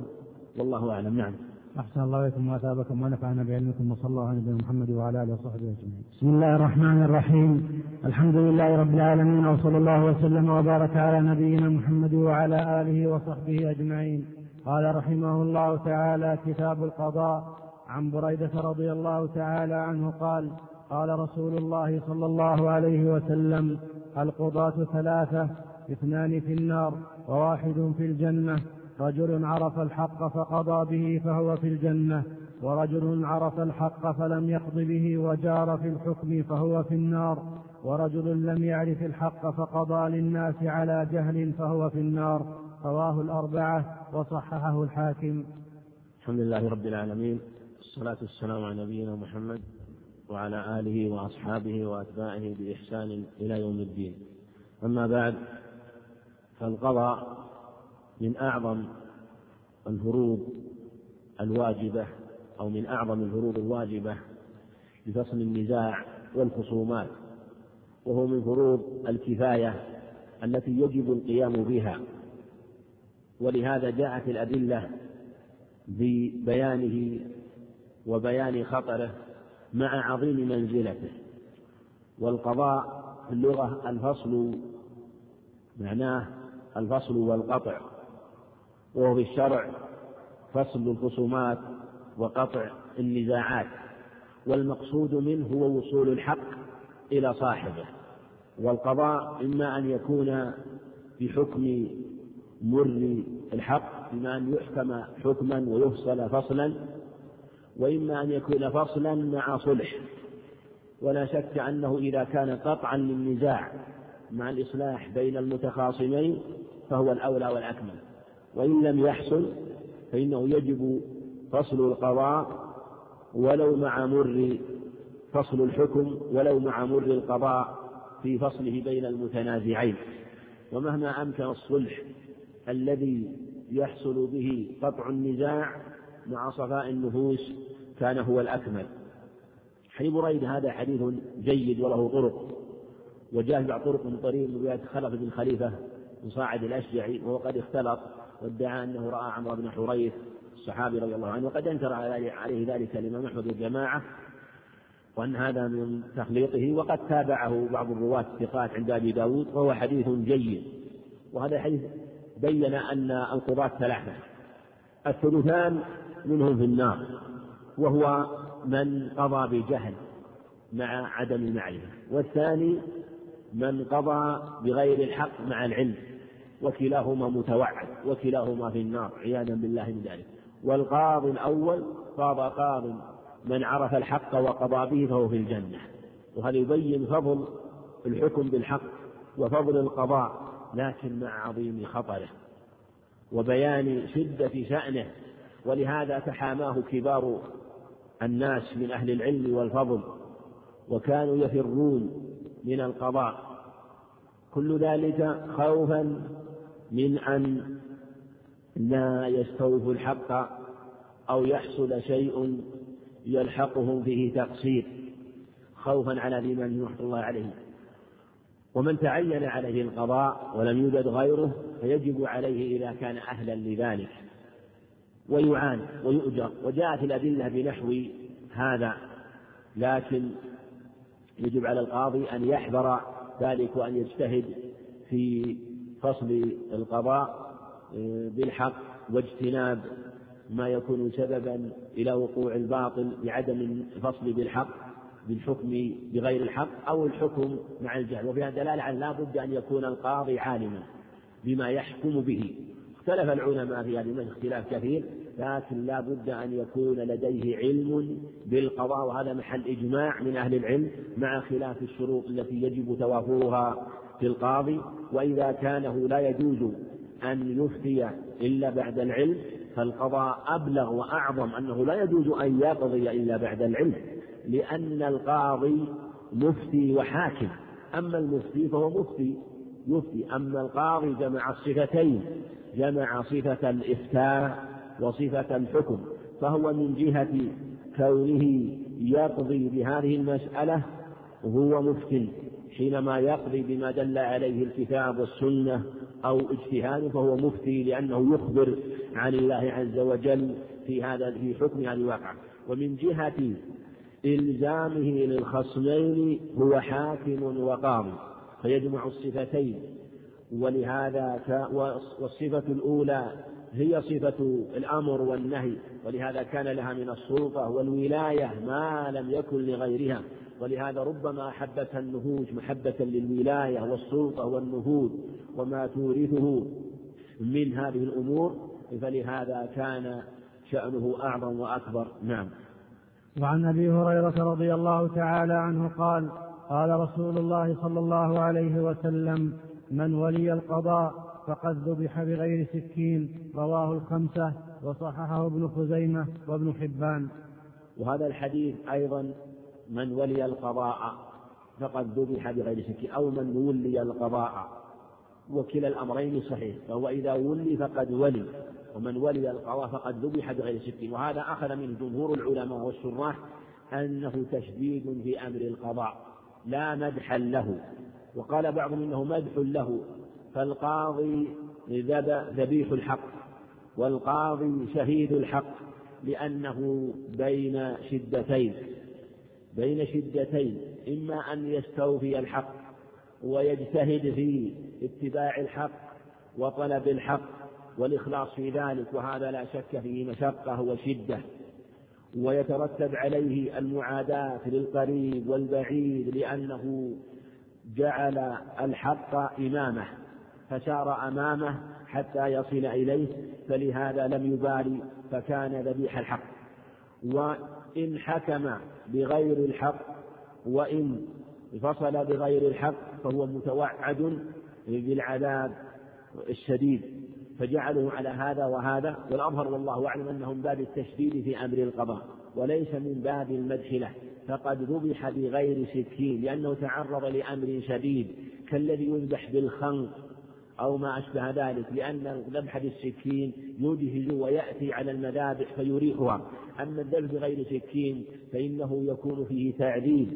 والله أعلم. نعم. أحسن الله إليكم وأثابكم ونفعنا بعلمكم وصلى الله على نبينا محمد وعلى آله وصحبه أجمعين. بسم الله الرحمن الرحيم، الحمد لله رب العالمين وصلى الله وسلم وبارك على نبينا محمد وعلى آله وصحبه أجمعين. قال رحمه الله تعالى كتاب القضاء عن بريدة رضي الله تعالى عنه قال قال رسول الله صلى الله عليه وسلم القضاة ثلاثة اثنان في النار وواحد في الجنة رجل عرف الحق فقضى به فهو في الجنة ورجل عرف الحق فلم يقض به وجار في الحكم فهو في النار ورجل لم يعرف الحق فقضى للناس على جهل فهو في النار. رواه الأربعة وصححه الحاكم. الحمد لله رب العالمين والصلاة والسلام على نبينا محمد وعلى آله وأصحابه وأتباعه بإحسان إلى يوم الدين. أما بعد فالقضاء من أعظم الفروض الواجبة أو من أعظم الفروض الواجبة لفصل النزاع والخصومات وهو من فروض الكفاية التي يجب القيام بها. ولهذا جاءت الأدلة ببيانه وبيان خطره مع عظيم منزلته. والقضاء في اللغة الفصل معناه الفصل والقطع. وهو في الشرع فصل الخصومات وقطع النزاعات والمقصود منه هو وصول الحق إلى صاحبه والقضاء إما أن يكون بحكم مر الحق بما أن يحكم حكما ويفصل فصلا وإما أن يكون فصلا مع صلح ولا شك أنه إذا كان قطعا للنزاع مع الإصلاح بين المتخاصمين فهو الأولى والأكمل. وإن لم يحصل فإنه يجب فصل القضاء ولو مع مر فصل الحكم ولو مع مر القضاء في فصله بين المتنازعين. ومهما أمكن الصلح الذي يحصل به قطع النزاع مع صفاء النفوس كان هو الأكمل. حديث بريد هذا حديث جيد وله طرق وجاء بعض طرق من طريق رواية خلف بن خليفة مصاعد الأشجعي وهو قد اختلط وادعى أنه رأى عمرو بن حريث الصحابي رضي الله عنه وقد أنكر عليه ذلك الإمام أحمد والجماعة وأن هذا من تخليطه وقد تابعه بعض الرواة الثقات عند أبي داود وهو حديث جيد وهذا الحديث بين أن القضاة ثلاثة الثلثان منهم في النار وهو من قضى بجهل مع عدم المعرفة والثاني من قضى بغير الحق مع العلم. وكلاهما متوعد وكلاهما في النار عياذا بالله من ذلك. والقاضي الأول قاضى قاض من عرف الحق وقضى به فهو في الجنة. وهذا يبين فضل الحكم بالحق وفضل القضاء لكن مع عظيم خطره وبيان شدة شأنه. ولهذا تحاماه كبار الناس من أهل العلم والفضل وكانوا يفرون من القضاء. كل ذلك خوفا من أن لا يستوفوا الحق أو يحصل شيء يلحقهم فيه تقصير خوفا على الإمام رحمة الله عليه. ومن تعين عليه القضاء ولم يوجد غيره فيجب عليه إذا كان أهلا لذلك. ويعان ويؤجر. وجاءت الأدلة بنحو هذا لكن يجب على القاضي أن يحذر ذلك وأن يجتهد في فصل القضاء آه، بالحق واجتناب ما يكون سببا إلى وقوع الباطل بعدم الفصل بالحق بالحكم بغير الحق أو الحكم مع الجهل. وفيها دلالة على لا بد أن يكون القاضي عالما بما يحكم به. اختلف العلماء في هذه اختلاف كثير لكن لا بد أن يكون لديه علم بالقضاء وهذا محل إجماع من أهل العلم مع خلاف الشروط التي يجب توافرها في القاضي وإذا كانه لا يجوز أن يفتي إلا بعد العلم فالقضاء أبلغ وأعظم أنه لا يجوز أن يقضي إلا بعد العلم لأن القاضي مفتي وحاكم. أما المفتي فهو مفتي يفتي. أما القاضي جمع الصفتين جمع صفة الإفتاء وصفة الحكم فهو من جهة كونه يقضي بهذه المسألة هو مفتي. حينما يقضي بما دل عليه الكتاب والسنة أو اجتهاد فهو مفتي لأنه يخبر عن الله عز وجل في هذا في حكم هذه الواقعة. ومن جهة إلزامه للخصمين هو حاكم وقاضي فيجمع الصفتين. ولهذا والصفة الأولى هي صفة الأمر والنهي ولهذا كان لها من السلطة والولاية ما لم يكن لغيرها. ولهذا ربما أحبتها النهوج محبة للولاية والسلطة والنهوض وما تورثه من هذه الأمور فلهذا كان شأنه أعظم وأكبر. نعم. وعن أبي هريرة رضي الله تعالى عنه قال قال رسول الله صلى الله عليه وسلم من ولي القضاء فقد ذبح بغير سكين رواه الخمسة وصححه ابن خزيمة وابن حبان. وهذا الحديث أيضا من ولي القضاء فقد ذبح بغير سكين أو من ولي القضاء. وكلا الأمرين صحيح فهو إذا ولي فقد ولي ومن ولي القضاء فقد ذبح بغير سكين وهذا أخذ من جمهور العلماء والشراح أنه تشديد في أمر القضاء لا مدحا له. وقال بعضهم إنه مدح له فالقاضي ذبيح الحق والقاضي شهيد الحق لأنه بين شدتين. بين شدتين إما أن يستوفي الحق ويجتهد في اتباع الحق وطلب الحق والإخلاص في ذلك وهذا لا شك فيه مشقة وشدة. ويترتب عليه المعاداة للقريب والبعيد لأنه جعل الحق إمامه فسار أمامه حتى يصل إليه فلهذا لم يبالي فكان ذبيح الحق. وإن حكم بغير الحق وإن فصل بغير الحق فهو متوعد بالعذاب الشديد. فجعلوا على هذا وهذا والأظهر والله أعلم أنه من باب التشديد في أمر القضاء وليس من باب المدح له فقد ذبح بغير سكين لأنه تعرض لأمر شديد كالذي يذبح بالخنق. أو ما أشبه ذلك لأن ذبح بالسكين يجهز ويأتي على المذابح فيريحها. أما الذبح بغير سكين فإنه يكون فيه تعذيب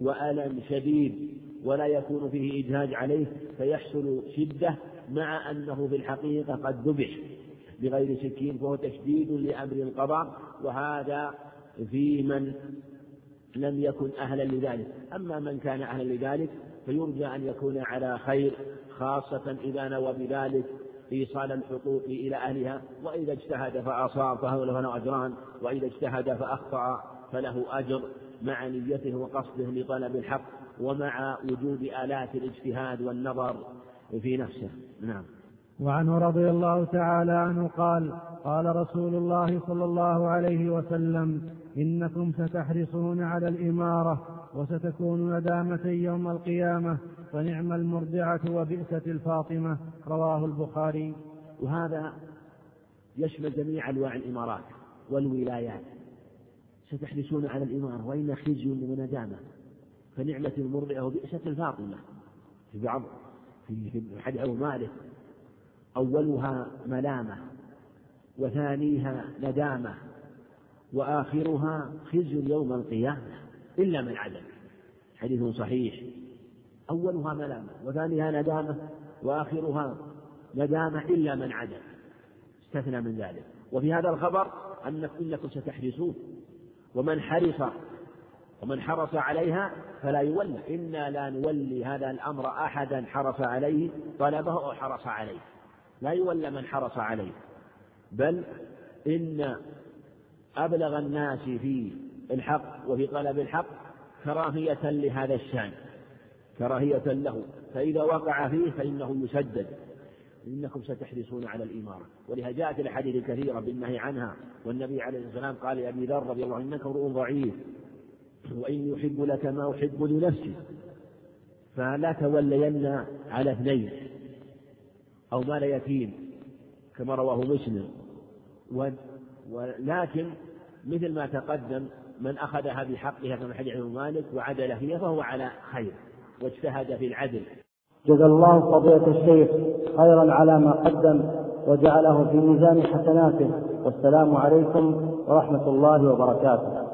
وألم شديد ولا يكون فيه إجهاز عليه فيحصل شدة مع أنه في الحقيقة قد ذبح بغير سكين فهو تشديد لأمر القضاء وهذا في من لم يكن أهلا لذلك. أما من كان أهلا لذلك فيرجى أن يكون على خير خاصة إذا نوى بذلك إيصال الحقوق إلى أهلها وإذا اجتهد فأصاب فهو له أجران وإذا اجتهد فأخطأ فله أجر مع نيته وقصده لطلب الحق ومع وجود آلات الاجتهاد والنظر في نفسه. نعم. وعنه رضي الله تعالى عنه قال قال رسول الله صلى الله عليه وسلم إنكم ستحرصون على الإمارة وستكون ندامة يوم القيامة فنعم المرضعة وبئست الفاطمة رواه البخاري. وهذا يشمل جميع أنواع الإمارات والولايات. ستحرصون على الإمارة وإن خزي وندامة فنعمة المرضعة وبئست الفاطمة. في بعض في حديث أبو مالك أولها ملامة وثانيها ندامة. وآخرها خزي يوم القيامة إلا من عدم. حديث صحيح. أولها ملامة وثانيها ندامة وآخرها ندامة إلا من عدم. استثنى من ذلك. وفي هذا الخبر أنكم إنكم ستحرسون ومن حرص ومن حرص عليها فلا يولى. إنا لا نولي هذا الأمر أحدا حرص عليه طلبه أو حرص عليه. لا يولى من حرص عليه. بل إن أبلغ الناس في الحق وفي طلب الحق كراهية لهذا الشأن كراهية له فإذا وقع فيه فإنه يسدد إنكم ستحرصون على الإمارة. ولهذا جاءت الأحاديث الكثيرة بالنهي عنها والنبي عليه الصلاة والسلام قال لأبي ذر رضي الله عنه إنك امرؤ ضعيف وإن يحب لك ما أحب لنفسي فلا تولين على اثنين أو مال يتيم كما رواه مسلم. ولكن مثل ما تقدم من أخذها بحقها كما حديث مالك وعدل فيها فهو على خير واجتهد في العدل. جزا الله فضيلة الشيخ خيرا على ما قدم وجعله في ميزان حسناته. والسلام عليكم ورحمة الله وبركاته.